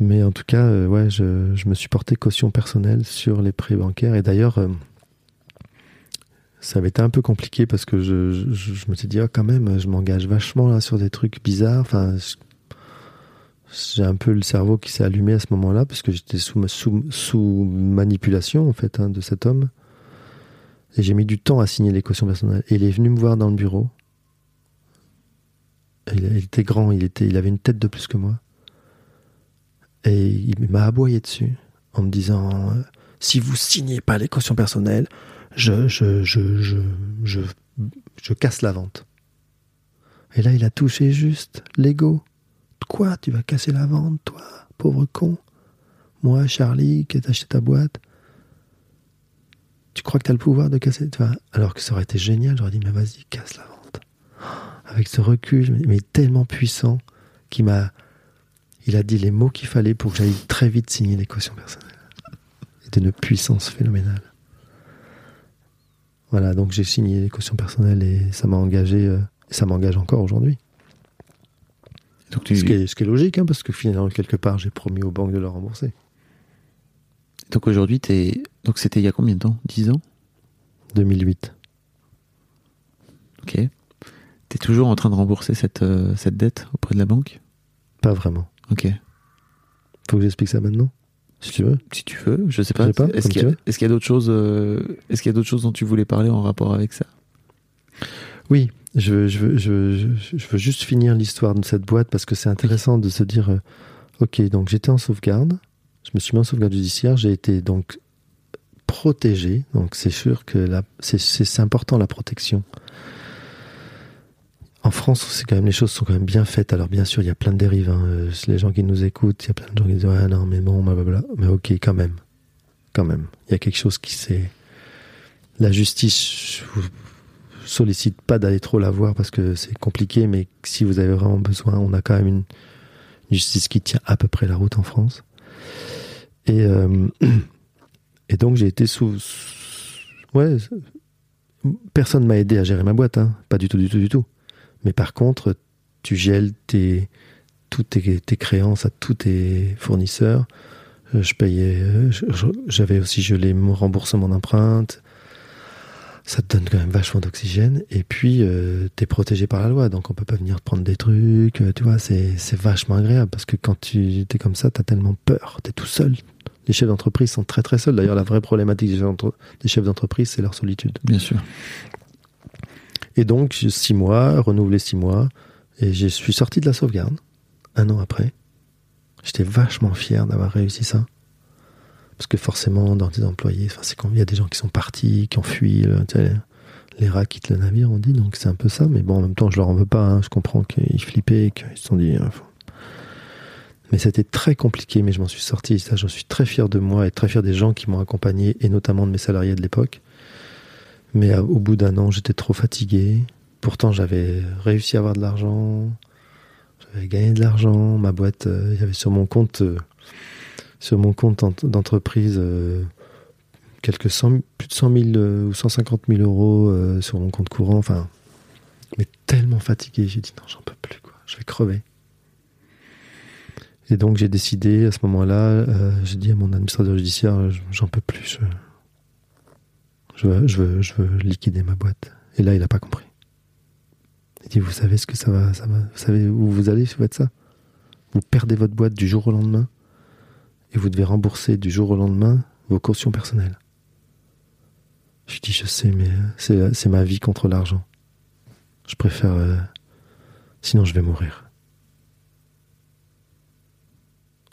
mais en tout cas, euh, ouais, je, je me suis porté caution personnelle sur les prêts bancaires et d'ailleurs. euh, ça avait été un peu compliqué parce que je, je, je me suis dit, ah, quand même, je m'engage vachement là sur des trucs bizarres. Enfin, j'ai un peu le cerveau qui s'est allumé à ce moment-là parce que j'étais sous, sous, sous manipulation en fait hein, de cet homme. Et j'ai mis du temps à signer les cautions personnelles. Et il est venu me voir dans le bureau. Il, il était grand, il, était, il avait une tête de plus que moi. Et il m'a aboyé dessus en me disant euh, si vous signez pas les cautions personnelles, je, je, je, je, je, je casse la vente. Et là, il a touché juste l'ego. Quoi Tu vas casser la vente, toi, pauvre con? Moi, Charlie, qui ai acheté ta boîte Tu crois que tu as le pouvoir de casser Alors que ça aurait été génial, j'aurais dit, mais vas-y, casse la vente. Avec ce recul, mais tellement puissant, qu'il m'a. Il a dit les mots qu'il fallait pour que j'aille très vite signer les cautions personnelles. C'était une puissance phénoménale. Voilà, donc j'ai signé les cautions personnelles et ça m'a engagé, euh, et ça m'engage encore aujourd'hui. Donc, tu- Ce, qui est, ce qui est logique, hein, parce que finalement, quelque part, j'ai promis aux banques de le rembourser. donc aujourd'hui, t'es... donc c'était il y a combien de temps? 10 ans? 2008. Ok. T'es toujours en train de rembourser cette, euh, cette dette auprès de la banque? Pas vraiment. Ok. Faut que j'explique ça maintenant Si tu veux. Si tu veux, je sais pas. Je sais pas, est-ce qu'il y, a- y d'autres choses euh, Est-ce qu'il y a d'autres choses dont tu voulais parler en rapport avec ça? Oui, je veux, je veux, je veux, je- je veux juste finir l'histoire de cette boîte parce que c'est intéressant de se dire euh, ok, donc j'étais en sauvegarde, je me suis mis en sauvegarde judiciaire, j'ai été donc protégé, donc c'est sûr que c'est important la protection. En France, c'est quand même les choses sont quand même bien faites. Alors bien sûr, il y a plein de dérives. hein. Euh, Les gens qui nous écoutent, il y a plein de gens qui disent ouais non mais bon, blablabla. Mais ok, quand même, quand même, il y a quelque chose qui s'est. La justice, je vous sollicite pas d'aller trop la voir parce que c'est compliqué, mais si vous avez vraiment besoin, on a quand même une justice qui tient à peu près la route en France. Et, euh, donc j'ai été sous. Ouais, personne m'a aidé à gérer ma boîte, hein. pas du tout, du tout, du tout. Mais par contre, tu gèles tes, toutes tes, créances à tous tes fournisseurs. Euh, Je payais, euh, j'avais aussi gelé mon remboursement d'empreinte ça te donne quand même vachement d'oxygène. Et puis euh, t'es protégé par la loi. Donc on peut pas venir te prendre des trucs. Euh, tu vois c'est vachement agréable. Parce que quand tu es comme ça t'as tellement peur. T'es tout seul. Les chefs d'entreprise sont très très seuls. D'ailleurs la vraie problématique des chefs d'entreprise c'est leur solitude. Bien sûr. Et donc six mois renouvelé six mois et je suis sorti de la sauvegarde un an après j'étais vachement fier d'avoir réussi ça parce que forcément, dans tes employés, c'est il y a des gens qui sont partis, qui ont fui, les, rats quittent le navire, on dit, donc c'est un peu ça. Mais bon, en même temps, je leur en veux pas. hein, je comprends qu'ils flippaient, qu'ils se sont dit. euh, Mais c'était très compliqué, mais je m'en suis sorti. Ça, j'en suis très fier de moi et très fier des gens qui m'ont accompagné, et notamment de mes salariés de l'époque. Mais euh, au bout d'un an, j'étais trop fatigué. Pourtant, j'avais réussi à avoir de l'argent. J'avais gagné de l'argent. Ma boîte, euh, il y avait sur mon compte. euh, sur mon compte ent- d'entreprise quelques cent, plus de 100 000 euh, ou 150 000 euros sur mon compte courant. Enfin, mais tellement fatigué, j'ai dit non, j'en peux plus, quoi. Je vais crever. Et donc j'ai décidé à ce moment-là, j'ai dit à mon administrateur judiciaire, j'en peux plus, je, veux, je, veux, je veux liquider ma boîte. Et là, il n'a pas compris. Il dit, vous savez ce que ça va, ça va, vous savez où vous allez si vous faites ça? Vous perdez votre boîte du jour au lendemain et vous devez rembourser du jour au lendemain vos cautions personnelles. Je dis, je sais, mais euh, c'est, c'est ma vie contre l'argent. Je préfère... euh, sinon, je vais mourir.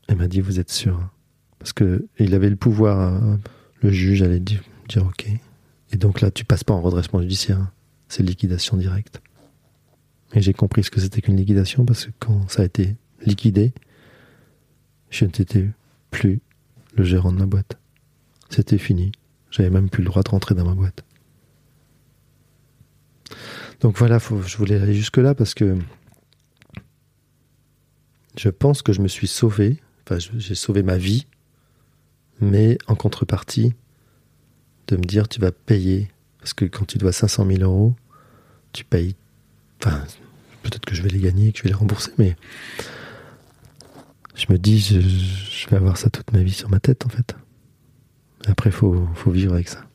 Elle m'a dit, vous êtes sûr hein? Parce que il avait le pouvoir, le juge allait dire ok. Et donc là, tu passes pas en redressement judiciaire. hein. C'est liquidation directe. Et j'ai compris ce que c'était qu'une liquidation parce que quand ça a été liquidé, je n'étais plus le gérant de ma boîte. C'était fini. J'avais même plus le droit de rentrer dans ma boîte. Donc voilà, je voulais aller jusque-là parce que je pense que je me suis sauvé. Enfin, j'ai sauvé ma vie. mais en contrepartie, de me dire tu vas payer, parce que quand tu dois 500 000 euros, tu payes. Enfin, peut-être que je vais les gagner, que je vais les rembourser, mais je me dis, je, vais avoir ça toute ma vie sur ma tête, en fait. Après, faut, vivre avec ça.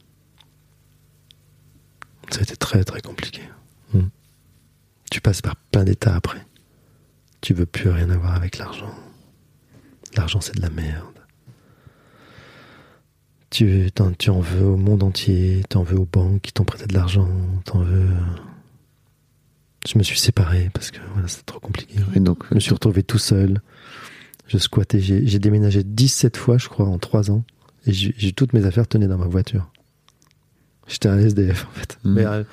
Ça a été très, très compliqué. Mm. Tu passes par plein d'états après. Tu veux plus rien avoir avec l'argent. L'argent, c'est de la merde. Tu, en veux au monde entier, tu en veux aux banques qui t'ont prêté de l'argent, t'en veux. Je me suis séparé parce que voilà, c'était trop compliqué. Et donc, Je me suis retrouvé tout seul. Je squattais. J'ai déménagé 17 fois, je crois, en 3 ans. Et j'ai toutes mes affaires tenaient dans ma voiture. J'étais un SDF, en fait. Mhm. Mais euh,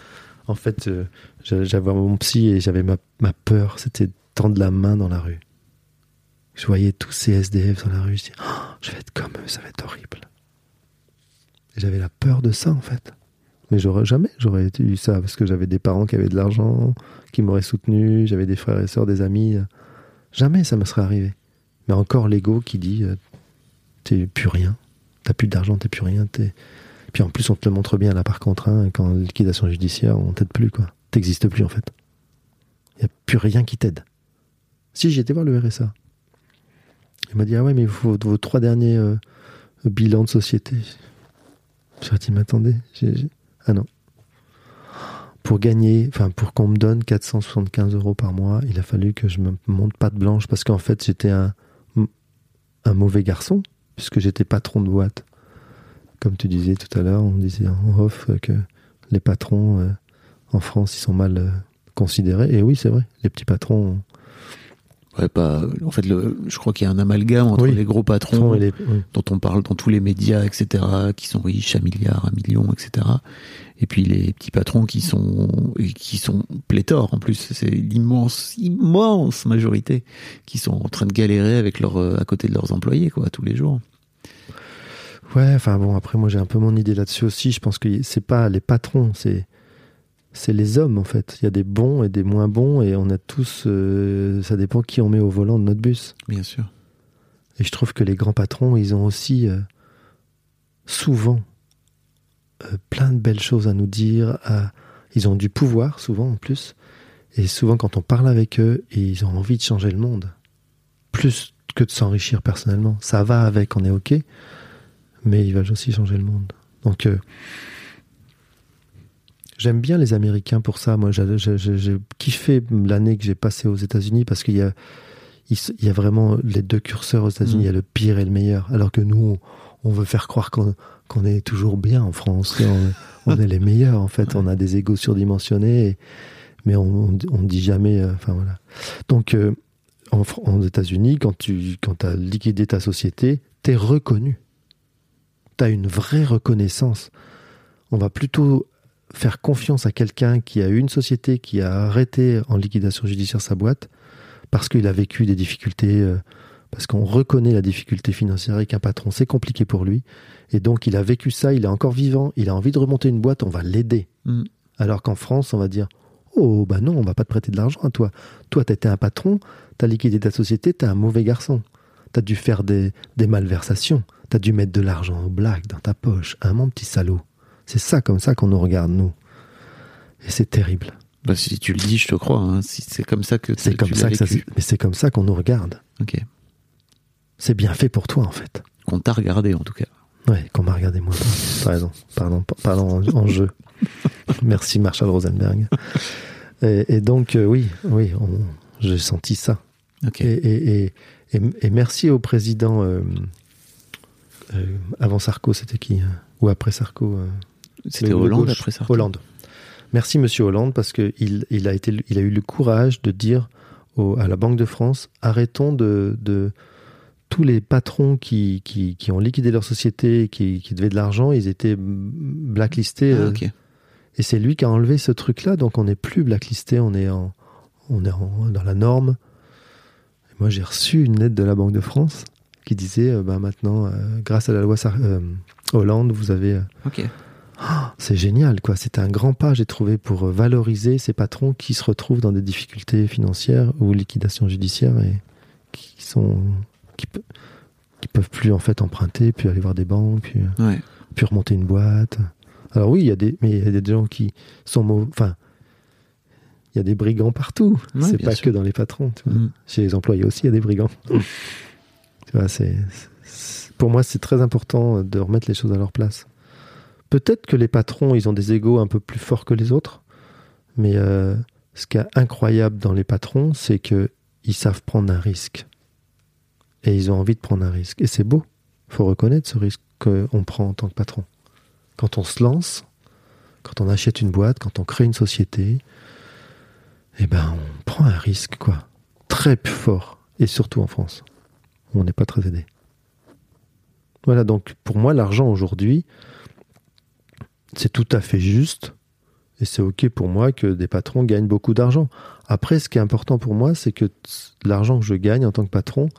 en fait, euh, j'avais mon psy et j'avais ma, ma peur. C'était de tendre la main dans la rue. Je voyais tous ces SDF dans la rue. Je dis, Oh, je vais être comme eux, ça va être horrible. J'avais la peur de ça, en fait. Mais j'aurais jamais, j'aurais eu ça parce que j'avais des parents qui avaient de l'argent, qui m'auraient soutenu, j'avais des frères et sœurs, des amis. Jamais ça me serait arrivé. Mais encore l'ego qui dit euh, t'es plus rien, t'as plus d'argent, t'es plus rien. Puis en plus, on te le montre bien là par contre, hein, quand liquidation judiciaire, on t'aide plus quoi. T'existes plus en fait. Il n'y a plus rien qui t'aide. Si été voir le RSA, il m'a dit ah ouais mais vos, vos trois derniers euh, bilans de société. J'ai dit mais attendez, j'ai- j'ai- ah non. Pour gagner, enfin pour qu'on me donne 475 euros par mois, il a fallu que je me monte patte blanche parce qu'en fait j'étais un, un mauvais garçon puisque j'étais patron de boîte. Comme tu disais tout à l'heure, on disait en off que les patrons euh, en France ils sont mal euh, considérés. Et oui c'est vrai, les petits patrons ouais, pas, en fait, le, je crois qu'il y a un amalgame entre Oui. les gros patrons les, oui. dont on parle dans tous les médias, etc., qui sont riches à milliards, à millions, etc. Et puis les petits patrons qui sont qui sont pléthores en plus. C'est l'immense immense majorité qui sont en train de galérer avec leur euh, à côté de leurs employés quoi tous les jours. Ouais, enfin bon, après moi j'ai un peu mon idée là-dessus aussi. Je pense que c'est pas les patrons, c'est c'est les hommes en fait. Il y a des bons et des moins bons et on a tous, euh, ça dépend qui on met au volant de notre bus. Bien sûr. Et je trouve que les grands patrons, ils ont aussi euh, souvent euh, plein de belles choses à nous dire. à- Ils ont du pouvoir souvent en plus. Et souvent quand on parle avec eux, ils ont envie de changer le monde. Plus que de s'enrichir personnellement. Ça va avec, on est OK. Mais ils veulent aussi changer le monde. Donc j'aime bien les Américains pour ça. Moi j'ai- kiffé l'année que j'ai passée aux États-Unis parce qu'il y a il y a vraiment les deux curseurs aux États-Unis, Mm. il y a le pire et le meilleur. Alors que nous, on, on veut faire croire qu'on est toujours bien en France. On, on est les meilleurs, en fait. On a des égos surdimensionnés, et- mais on, on, on dit jamais. euh, Enfin voilà. Donc, euh, en, États-Unis, quand tu quand as liquidé ta société, t'es reconnu. T'as une vraie reconnaissance. On va plutôt faire confiance à quelqu'un qui a eu une société, qui a arrêté en liquidation judiciaire sa boîte, parce qu'il a vécu des difficultés, euh, parce qu'on reconnaît la difficulté financière avec un patron, c'est compliqué pour lui. Et donc il a vécu ça, il est encore vivant, il a envie de remonter une boîte, on va l'aider. Mm. Alors qu'en France, on va dire Oh, bah non, on va pas te prêter de l'argent à toi. Toi, t'étais un patron, t'as liquidé ta société, t'es un mauvais garçon. T'as dû faire des, des malversations, t'as dû mettre de l'argent au black dans ta poche. Un mon petit salaud. C'est ça comme ça qu'on nous regarde, nous. Et c'est terrible. Bah, si tu le dis, je te crois. hein. Si c'est comme ça que C'est tu comme ça que ça, mais c'est comme ça qu'on nous regarde. Ok. C'est bien fait pour toi, en fait. Qu'on t'a regardé en tout cas. Ouais, qu'on m'a regardé moi. T'as raison. Pardon, pardon en, en jeu. Merci Marshall Rosenberg. Et, et donc, euh, oui, oui, j'ai senti ça. Ok. Et, merci au président. euh, euh, avant Sarko, c'était qui Ou après Sarko C'était Hollande après ça. Hollande. Merci Monsieur Hollande parce que il, a été, il a eu le courage de dire au- à la Banque de France arrêtons de, de tous les patrons qui, qui, qui ont liquidé leur société, qui, qui devaient de l'argent, ils étaient blacklistés. Ah, euh, et c'est lui qui a enlevé ce truc-là, donc on n'est plus blacklisté, on est, en, on est en- dans la norme. Et moi, j'ai reçu une lettre de la Banque de France qui disait, euh, bah, maintenant, euh, grâce à la loi euh, Hollande, vous avez... c'est génial, quoi. C'est un grand pas, j'ai trouvé, pour euh, valoriser ces patrons qui se retrouvent dans des difficultés financières ou liquidation judiciaire et qui sont, qui, pe- qui peuvent plus en fait emprunter, puis aller voir des banques, puis, Ouais. puis remonter une boîte. Alors oui, il y a des, mais il y a des gens qui sont mauvais. Enfin, il y a des brigands partout. Ouais, c'est pas sûr. que dans les patrons. tu vois. Mm. Chez les employés aussi, il y a des brigands. tu vois, c'est- pour moi, c'est très important de remettre les choses à leur place. Peut-être que les patrons, ils ont des égaux un peu plus forts que les autres, mais euh, ce qui est incroyable dans les patrons, c'est que ils savent prendre un risque. Et ils ont envie de prendre un risque. Et c'est beau. faut reconnaître ce risque qu'on prend en tant que patron. Quand on se lance, quand on achète une boîte, quand on crée une société, eh ben, on prend un risque, quoi. Très fort. Et surtout en France, où on n'est pas très aidé. Voilà, donc pour moi, l'argent aujourd'hui, c'est tout à fait juste. Et c'est OK pour moi que des patrons gagnent beaucoup d'argent. Après, ce qui est important pour moi, c'est que l'argent que je gagne en tant que patron,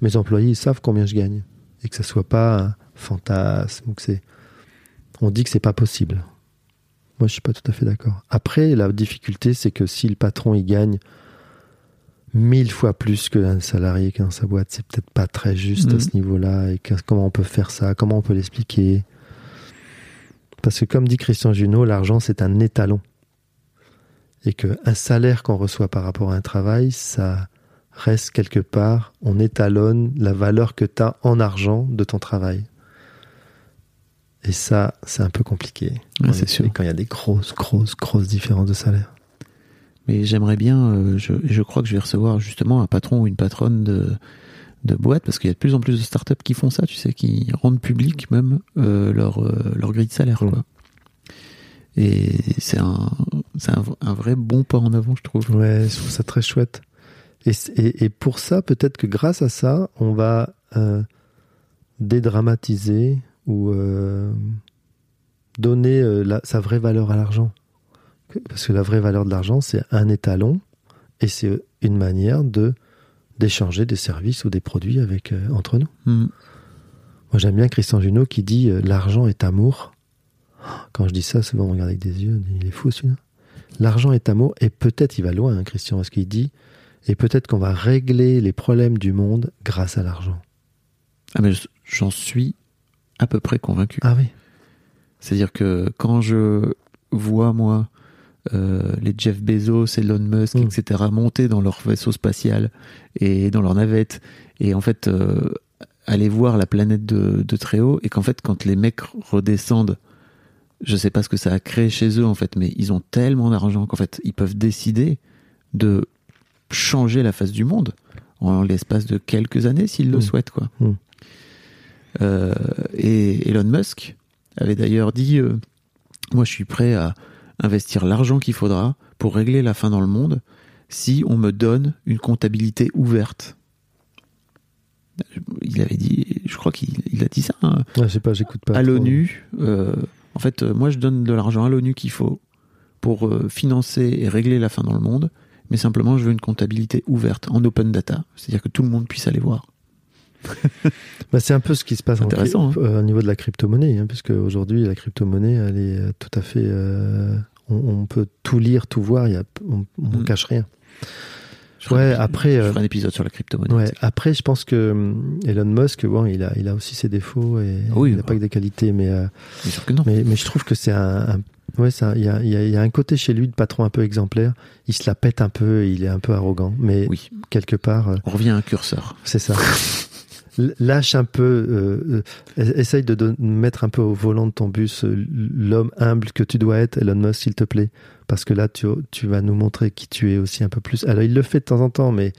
mes employés ils savent combien je gagne. Et que ça soit pas un fantasme. ou que c'est... On dit que c'est pas possible. Moi, je suis pas tout à fait d'accord. Après, la difficulté, c'est que si le patron il gagne mille fois plus qu'un salarié qui est dans sa boîte, c'est peut-être pas très juste à Mhm. ce niveau-là. Et que- comment on peut faire ça? Comment on peut l'expliquer? Parce que comme dit Christian Junot, l'argent c'est un étalon. Et qu'un salaire qu'on reçoit par rapport à un travail, ça reste quelque part, on étalonne la valeur que tu as en argent de ton travail. Et ça, c'est un peu compliqué. Ouais, c'est sûr. Quand il y a des grosses, grosses, grosses différences de salaire. Mais j'aimerais bien, euh, je, je crois que je vais recevoir justement un patron ou une patronne de, de boîte, parce qu'il y a de plus en plus de startups qui font ça, tu sais, qui rendent public même euh, leur, euh, leur grille de salaire. Mm. Quoi. Et c'est un, c'est un, un vrai bon pas en avant, je trouve. Ouais, je trouve ça très chouette. Et, et, et pour ça, peut-être que grâce à ça, on va euh, dédramatiser ou donner la- sa vraie valeur à l'argent. Parce que la vraie valeur de l'argent, c'est un étalon et c'est une manière de d'échanger des services ou des produits avec euh, entre nous. Mm. Moi, j'aime bien Christian Junot qui dit euh, l'argent est amour. Quand je dis ça, souvent on me regarde avec des yeux, il est fou celui-là. L'argent est amour, et peut-être il va loin, hein, Christian, parce qu'il dit, et peut-être qu'on va régler les problèmes du monde grâce à l'argent. Ah, mais j'en suis à peu près convaincu. Ah oui. C'est-à-dire que quand je vois, moi, les Jeff Bezos, Elon Musk, Mm. etc., monter dans leur vaisseau spatial et dans leur navette, et en fait, euh, aller voir la planète de, de très haut, et qu'en fait, quand les mecs redescendent, je sais pas ce que ça a créé chez eux, en fait, mais ils ont tellement d'argent qu'en fait, ils peuvent décider de changer la face du monde en l'espace de quelques années s'ils le Mm. souhaitent, quoi. Mm. Euh, et Elon Musk avait d'ailleurs dit euh, Moi, je suis prêt à investir l'argent qu'il faudra pour régler la faim dans le monde si on me donne une comptabilité ouverte. Il avait dit, je crois qu'il il a dit ça hein, Ouais, je sais pas, j'écoute pas. à l'ONU. euh, en fait, euh, moi, je donne de l'argent à l'ONU qu'il faut pour euh, financer et régler la faim dans le monde, mais simplement, je veux une comptabilité ouverte en open data, c'est-à-dire que tout le monde puisse aller voir. Bah, c'est un peu ce qui se passe Intéressant, cryp- euh, au niveau de la crypto-monnaie, hein, puisque aujourd'hui, la crypto-monnaie, elle est euh, tout à fait. euh, on, on peut tout lire, tout voir, il y a, on, on Mm. cache rien. Je ferai Ouais, un- après, je ferai un épisode sur la crypto-monnaie. Ouais, après, je pense que hum, Elon Musk, bon, il a, il a aussi ses défauts et Oui, il n'a bah. pas que des qualités, mais, euh, Bien sûr que non. mais, mais je trouve que c'est un, un- ouais, ça, il y a, il y, a, il y a un côté chez lui de patron un peu exemplaire. Il se la pète un peu, il est un peu arrogant, mais Oui, quelque part, euh, on revient à un curseur. c'est ça. Lâche un peu, euh, euh, essaye de mettre un peu au volant de ton bus euh, l'homme humble que tu dois être, Elon Musk, s'il te plaît. Parce que là, tu, tu vas nous montrer qui tu es aussi un peu plus. Alors, il le fait de temps en temps, mais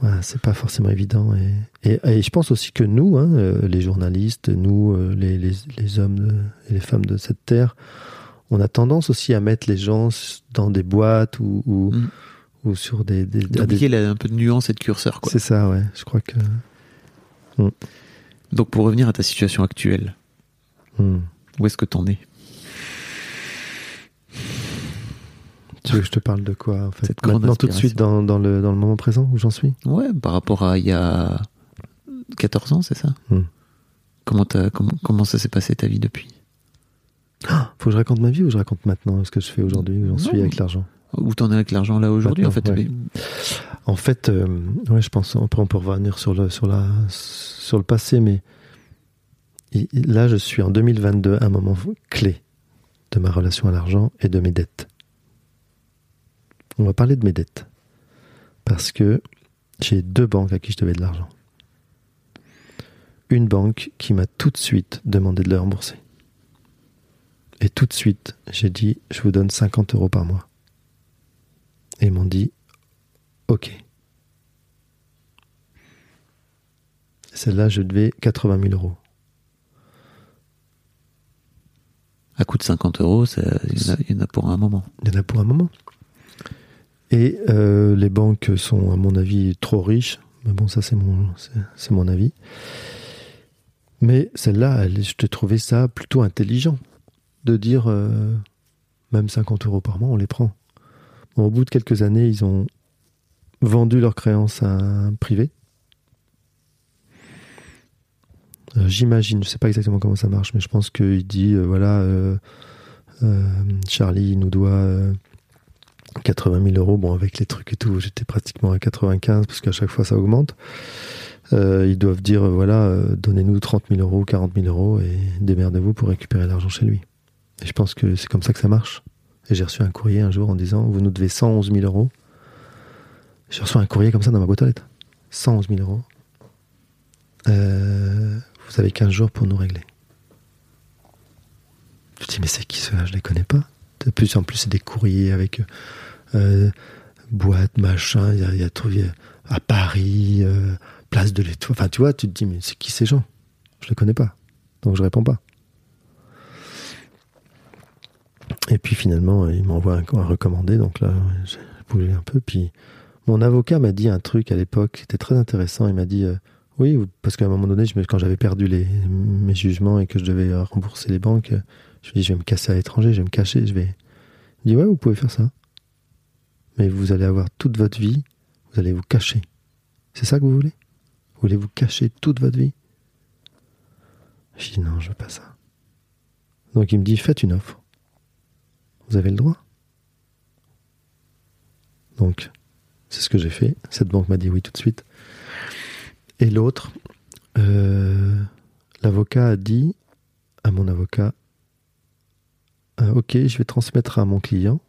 voilà, c'est pas forcément évident. Et, et, je pense aussi que nous, hein, les journalistes, nous, les, les, les hommes et les femmes de cette terre, on a tendance aussi à mettre les gens dans des boîtes ou, ou, Mm. Ou sur des. des, des- D'oublier la- un peu de nuance et de curseur. Quoi. C'est ça, ouais. Je crois que. Donc pour revenir à ta situation actuelle, Hmm. où est-ce que t'en es? Tu veux que je te parle de quoi en fait? Cette Maintenant, tout de suite, dans, dans, le, dans le moment présent où j'en suis? Ouais, par rapport à il y a 14 ans, c'est ça? Hmm. comment, comment, comment ça s'est passé ta vie depuis? Faut que je raconte ma vie ou je raconte maintenant ce que je fais aujourd'hui, où j'en suis avec l'argent? Où t'en es avec l'argent là aujourd'hui en fait Maintenant, ouais. mais- En fait, euh, ouais, je pense on peut, on peut revenir sur le, sur, la, sur le passé, mais là, je suis en 2022, à un moment clé de ma relation à l'argent et de mes dettes. On va parler de mes dettes. Parce que j'ai deux banques à qui je devais de l'argent. Une banque qui m'a tout de suite demandé de le rembourser. Et tout de suite, j'ai dit, je vous donne 50 euros par mois. Et ils m'ont dit, ok. Celle-là, je devais 80 000 euros. À coût de 50 euros, ça- il y, en a- il y en a pour un moment. Il y en a pour un moment. Et euh, les banques sont, à mon avis, trop riches. Mais bon, ça, c'est mon, c'est, mon avis. Mais celle-là, elle, je te trouvais ça plutôt intelligent. De dire, euh, même 50 euros par mois, on les prend. Au bout de quelques années, ils ont vendu leurs créances à un privé. Euh, J'imagine, je sais pas exactement comment ça marche, mais je pense qu'il dit, euh, voilà, euh, Charlie nous doit euh, 80 000 euros. Bon, avec les trucs et tout, j'étais pratiquement à 95 parce qu'à chaque fois ça augmente. Ils doivent dire, voilà, donnez-nous 30 000 euros, 40 000 euros et démerdez-vous pour récupérer l'argent chez lui. Et je pense que c'est comme ça que ça marche. Et j'ai reçu un courrier un jour en disant, vous nous devez 111 000 euros. J'ai reçu un courrier comme ça dans ma boîte aux lettres. 111 000 euros. Euh, vous avez 15 jours pour nous régler. Je dis, mais c'est qui ceux-là? Je les connais pas. De plus en plus, c'est des courriers avec euh, boîte, machin. Il y a, y a- à Paris, euh, place de l'Étoile. Enfin, tu vois, tu te dis, mais c'est qui ces gens? Je les connais pas. Donc, je réponds pas. Et puis finalement, il m'envoie un, recommandé. Donc là, j'ai bougé un peu. Puis mon avocat m'a dit un truc à l'époque. C'était très intéressant. Il m'a dit. euh, oui, parce qu'à un moment donné, quand j'avais perdu les, mes jugements et que je devais euh, rembourser les banques, euh, je me dis, je vais me casser à l'étranger, je vais me cacher, je vais... Il dit, ouais, vous pouvez faire ça. Mais vous allez avoir toute votre vie, vous allez vous cacher. C'est ça que vous voulez? Vous voulez vous cacher toute votre vie? Je dis, non, je veux pas ça. Donc il me dit, faites une offre. Vous avez le droit. Donc, c'est ce que j'ai fait. Cette banque m'a dit oui tout de suite. Et l'autre, euh, l'avocat a dit à mon avocat, euh, ok, je vais transmettre à mon client,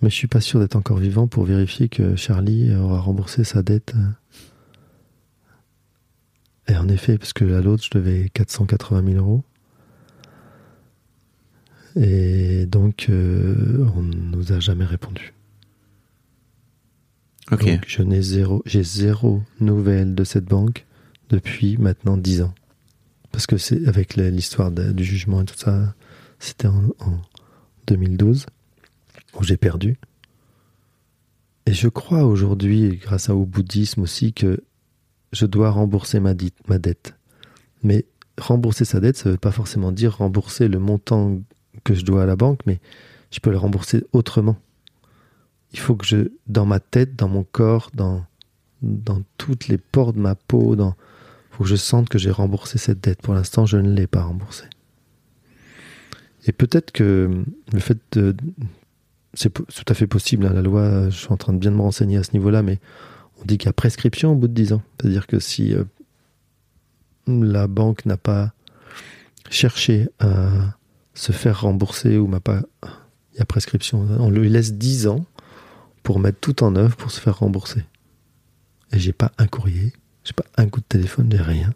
mais je suis pas sûr d'être encore vivant pour vérifier que Charlie aura remboursé sa dette. Et en effet, parce que à l'autre, je devais 480 000 euros. Et donc, euh, on ne nous a jamais répondu. Ok. Donc, je n'ai zéro, j'ai zéro nouvelle de cette banque depuis maintenant 10 ans. Parce que c'est avec l'histoire du jugement et tout ça, c'était en, en 2012 où j'ai perdu. Et je crois aujourd'hui, grâce au bouddhisme aussi, que je dois rembourser ma dette. Mais rembourser sa dette, ça ne veut pas forcément dire rembourser le montant que je dois à la banque, mais je peux le rembourser autrement il faut que je, dans ma tête, dans mon corps, dans, dans toutes les pores de ma peau, dans, faut que je sente que j'ai remboursé cette dette. Pour l'instant, je ne l'ai pas remboursée. Et peut-être que le fait de, c'est tout à fait possible, hein, la loi, je suis en train de bien me renseigner à ce niveau-là, mais on dit qu'il y a prescription au bout de 10 ans. C'est-à-dire que si euh, la banque n'a pas cherché à se faire rembourser ou m'a pas, il y a prescription, on lui laisse 10 ans pour mettre tout en œuvre pour se faire rembourser. Et j'ai pas un courrier, j'ai pas un coup de téléphone, j'ai rien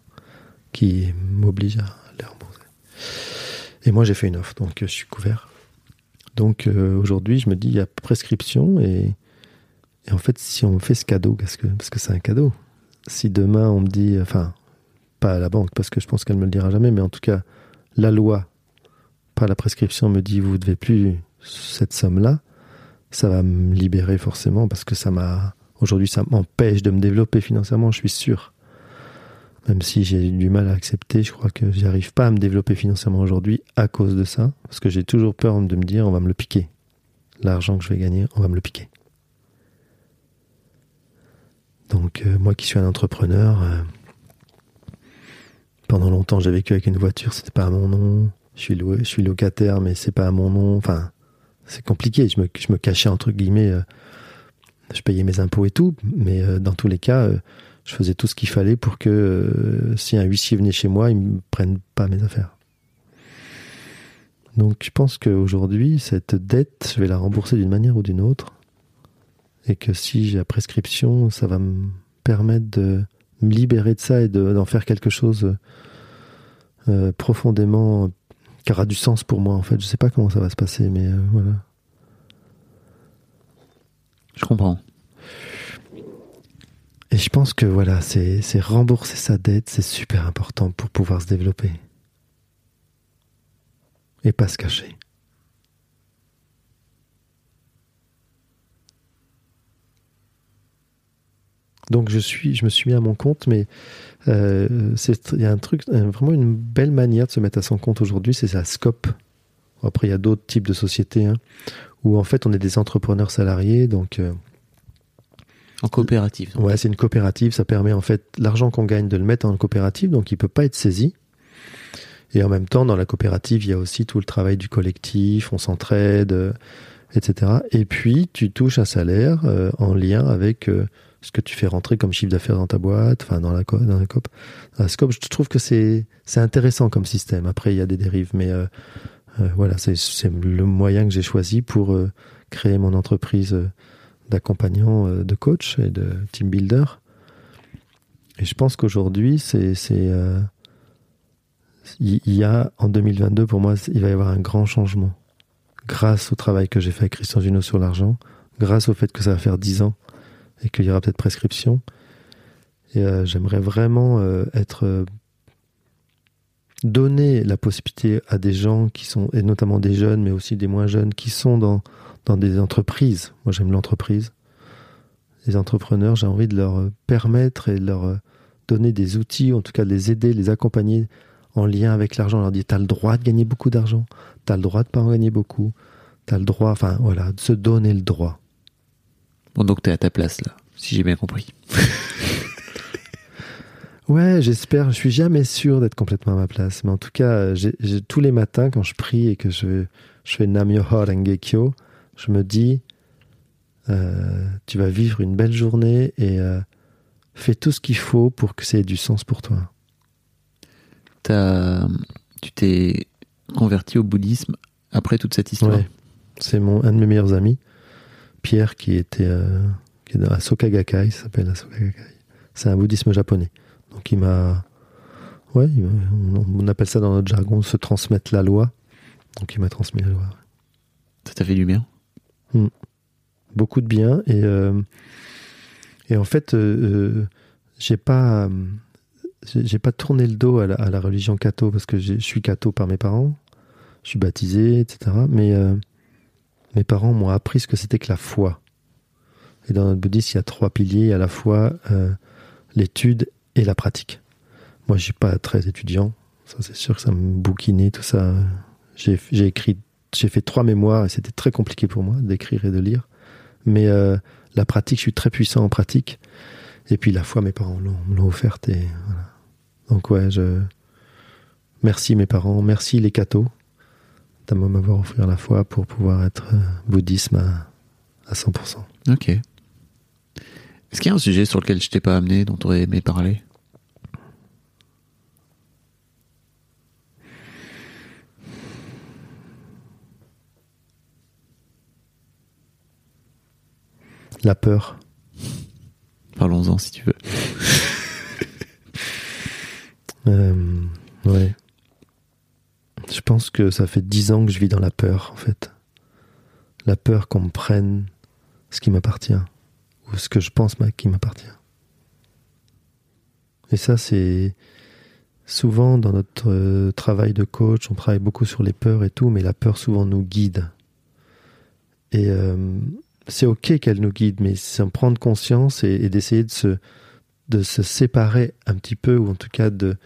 qui m'oblige à les rembourser. Et moi j'ai fait une offre, donc euh, je suis couvert. Donc euh, aujourd'hui je me dis il y a prescription et, et en fait si on me fait ce cadeau, parce que parce que c'est un cadeau. Si demain on me dit, enfin pas à la banque parce que je pense qu'elle me le dira jamais, mais en tout cas la loi, la prescription me dit vous devez plus cette somme là ça va me libérer forcément parce que ça m'a aujourd'hui ça m'empêche de me développer financièrement, je suis sûr. Même si j'ai du mal à accepter, je crois que j'arrive pas à me développer financièrement aujourd'hui à cause de ça, parce que j'ai toujours peur de me dire on va me le piquer. L'argent que je vais gagner, on va me le piquer. Donc euh, moi qui suis un entrepreneur, euh, pendant longtemps j'ai vécu avec une voiture, c'était pas à mon nom. Je suis locataire, mais c'est pas à mon nom. Enfin, c'est compliqué. Je me, cachais entre guillemets euh, je payais mes impôts et tout, mais euh, dans tous les cas, euh, je faisais tout ce qu'il fallait pour que si un huissier venait chez moi, il me prenne pas mes affaires. Donc je pense qu'aujourd'hui, cette dette, je vais la rembourser d'une manière ou d'une autre. Et que si j'ai la prescription, ça va me permettre de me libérer de ça et de- d'en faire quelque chose profondément qui aura du sens pour moi en fait. Je sais pas comment ça va se passer, mais euh, voilà. Je comprends. Et je pense que voilà, c'est rembourser sa dette, c'est super important pour pouvoir se développer. Et pas se cacher. Donc je suis, je me suis mis à mon compte, mais il y a un truc, euh, vraiment une belle manière de se mettre à son compte aujourd'hui, c'est la scope. Après, il y a d'autres types de sociétés hein, où en fait on est des entrepreneurs salariés, donc euh, En coopérative. Ouais, c'est une coopérative. Ça permet en fait l'argent qu'on gagne de le mettre en coopérative, donc il peut pas être saisi. Et en même temps, dans la coopérative, il y a aussi tout le travail du collectif, on s'entraide, euh, etc. Et puis, tu touches un salaire euh, en lien avec euh, ce que tu fais rentrer comme chiffre d'affaires dans ta boîte, enfin dans la, dans la COP. Dans la scope, je trouve que c'est intéressant comme système. Après, il y a des dérives, mais euh, euh, voilà, c'est le moyen que j'ai choisi pour euh, créer mon entreprise d'accompagnant, de coach et de team builder. Et je pense qu'aujourd'hui, c'est, il y a en 2022 pour moi, il va y avoir un grand changement grâce au travail que j'ai fait avec Christian Junot sur l'argent, grâce au fait que ça va faire 10 ans et qu'il y aura peut-être prescription. Et euh, j'aimerais vraiment euh, être euh, donner la possibilité à des gens qui sont, et notamment des jeunes, mais aussi des moins jeunes, qui sont dans, dans des entreprises. Moi, j'aime l'entreprise. Les entrepreneurs, j'ai envie de leur permettre et de leur donner des outils, en tout cas de les aider, les accompagner en lien avec l'argent. leur dire, tu as le droit de gagner beaucoup d'argent, tu as le droit de pas en gagner beaucoup, tu as le droit, enfin voilà, de se donner le droit. Bon, donc t'es à ta place là, si j'ai bien compris. Ouais, j'espère. Je suis jamais sûr d'être complètement à ma place, mais en tout cas, j'ai, j'ai- tous les matins quand je prie et que je, je fais Nam-myoho Renge-kyo, je me dis, euh, tu vas vivre une belle journée et euh, fais tout ce qu'il faut pour que ça ait du sens pour toi. T'as- tu t'es converti au bouddhisme après toute cette histoire? Ouais. C'est mon un de mes meilleurs amis, Pierre, qui était euh, qui est dans la Soka Gakkai, ça s'appelle la Soka Gakkai. C'est un bouddhisme japonais. Donc il m'a, ouais, il on, appelle ça dans notre jargon se transmettre la loi. Donc il m'a transmis la loi. Ça t'a fait du bien? Beaucoup de bien et euh, et en fait euh, euh, j'ai pas j'ai pas tourné le dos à la, à la religion catho parce que je suis catho par mes parents je suis baptisé etc mais euh, mes parents m'ont appris ce que c'était que la foi. Et dans notre bouddhisme il y a trois piliers. À la fois euh, l'étude et la pratique. Moi je suis pas très étudiant. Ça c'est sûr que ça me bouquinait tout ça. J'ai écrit j'ai fait trois mémoires et c'était très compliqué pour moi d'écrire et de lire. Mais euh, la pratique, je suis très puissant en pratique. Et puis la foi, mes parents l'ont- offerte. Donc ouais, je merci mes parents, merci les cathos de m'avoir offert la foi pour pouvoir être euh, bouddhisme à, à 100%. Ok. Est-ce qu'il y a un sujet sur lequel je t'ai pas amené, dont tu aurais aimé parler? La peur. Parlons-en si tu veux. Euh, ouais. Je pense que ça fait dix ans que je vis dans la peur, en fait. La peur qu'on me prenne ce qui m'appartient, ou ce que je pense qui m'appartient. Et ça, c'est souvent dans notre euh, travail de coach, on travaille beaucoup sur les peurs et tout, mais la peur souvent nous guide. Et euh, c'est ok qu'elle nous guide, mais c'est en prendre conscience et, d'essayer de se, de se séparer un petit peu, ou en tout cas de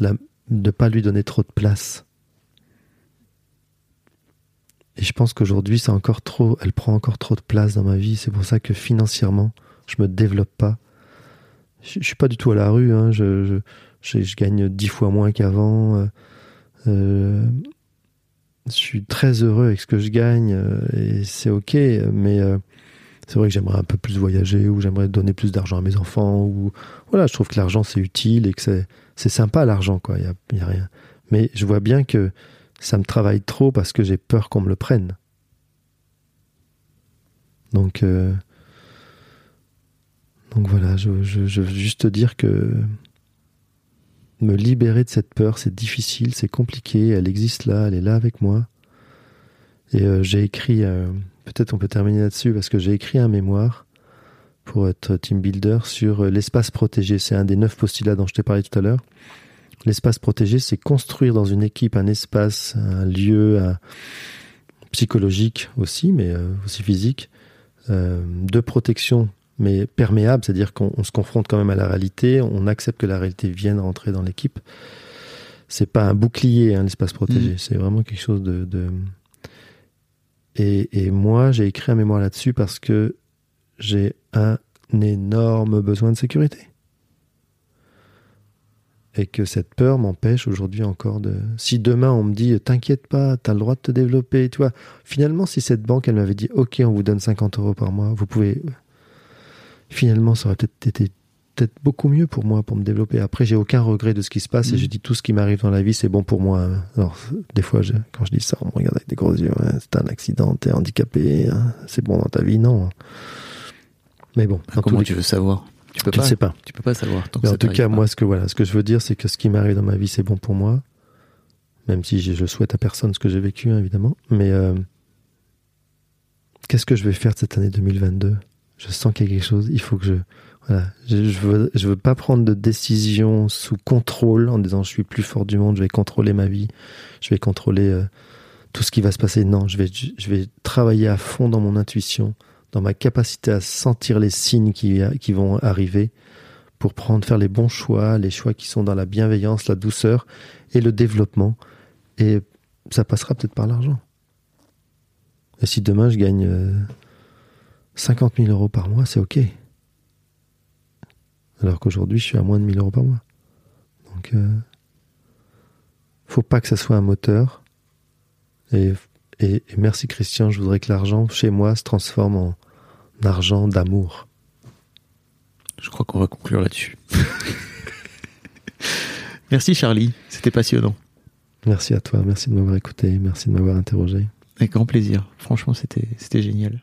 de ne pas lui donner trop de place. Et je pense qu'aujourd'hui, c'est encore trop, elle prend encore trop de place dans ma vie. C'est pour ça que financièrement, je me développe pas. Je, je suis pas du tout à la rue. hein. Je, gagne dix fois moins qu'avant. Euh, euh, je suis très heureux avec ce que je gagne euh, et c'est ok. Mais c'est vrai que j'aimerais un peu plus voyager ou j'aimerais donner plus d'argent à mes enfants ou voilà, je trouve que l'argent c'est utile et que c'est sympa l'argent quoi, il y y a rien. Mais je vois bien que ça me travaille trop parce que j'ai peur qu'on me le prenne. Donc euh, donc voilà, je, veux juste te dire que me libérer de cette peur, c'est difficile, c'est compliqué, elle existe là, elle est là avec moi. Et euh, j'ai écrit, euh, peut-être on peut terminer là-dessus, parce que j'ai écrit un mémoire pour être team builder sur l'espace protégé. C'est un des neuf postulats dont je t'ai parlé tout à l'heure. L'espace protégé, c'est construire dans une équipe un espace, un lieu un, psychologique aussi, mais aussi physique, de protection mais perméable, c'est-à-dire qu'on se confronte quand même à la réalité, on accepte que la réalité vienne rentrer dans l'équipe. C'est pas un bouclier, hein, l'espace protégé, Mm. c'est vraiment quelque chose de. de... Et, et moi, j'ai écrit un mémoire là-dessus parce que j'ai un énorme besoin de sécurité. Et que cette peur m'empêche aujourd'hui encore de. Si demain on me dit t'inquiète pas, t'as le droit de te développer, tu vois. Finalement, si cette banque elle m'avait dit ok, on vous donne 50 euros par mois, vous pouvez finalement, ça aurait peut-être été peut-être beaucoup mieux pour moi pour me développer. Après, j'ai aucun regret de ce qui se passe et Mhm. je dis tout ce qui m'arrive dans la vie, c'est bon pour moi. Alors, des fois, je- quand je dis ça, on me regarde avec des gros yeux. Ouais, c'est un accident, t'es handicapé, hein, c'est bon dans ta vie, non. Mais bon, dans Comment tu veux savoir? Tu peux tu pas. ne sais pas. Tu peux pas savoir. tant que en tout cas, pas. moi, ce que voilà, ce que je veux dire, c'est que ce qui m'arrive dans ma vie, c'est bon pour moi. Même si je, je souhaite à personne ce que j'ai vécu, hein, évidemment. Mais euh, qu'est-ce que je vais faire de cette année 2022 Je sens qu'il y a quelque chose. Il faut que je voilà, je, je veux je veux pas prendre de décision sous contrôle en disant je suis plus fort du monde, je vais contrôler ma vie, je vais contrôler euh, tout ce qui va se passer. Non, je vais je vais travailler à fond dans mon intuition, dans ma capacité à sentir les signes qui vont arriver pour prendre, faire les bons choix, les choix qui sont dans la bienveillance, la douceur et le développement. Et ça passera peut-être par l'argent. Et si demain je gagne euh, 50 000 euros par mois, c'est OK. Alors qu'aujourd'hui, je suis à moins de 1000 euros par mois. Donc, euh, faut pas que ça soit un moteur. Et merci Christian, je voudrais que l'argent chez moi se transforme en argent d'amour. Je crois qu'on va conclure là-dessus. Merci Charlie, c'était passionnant. Merci à toi, merci de m'avoir écouté, merci de m'avoir interrogé. Avec grand plaisir. Franchement, c'était c'était génial.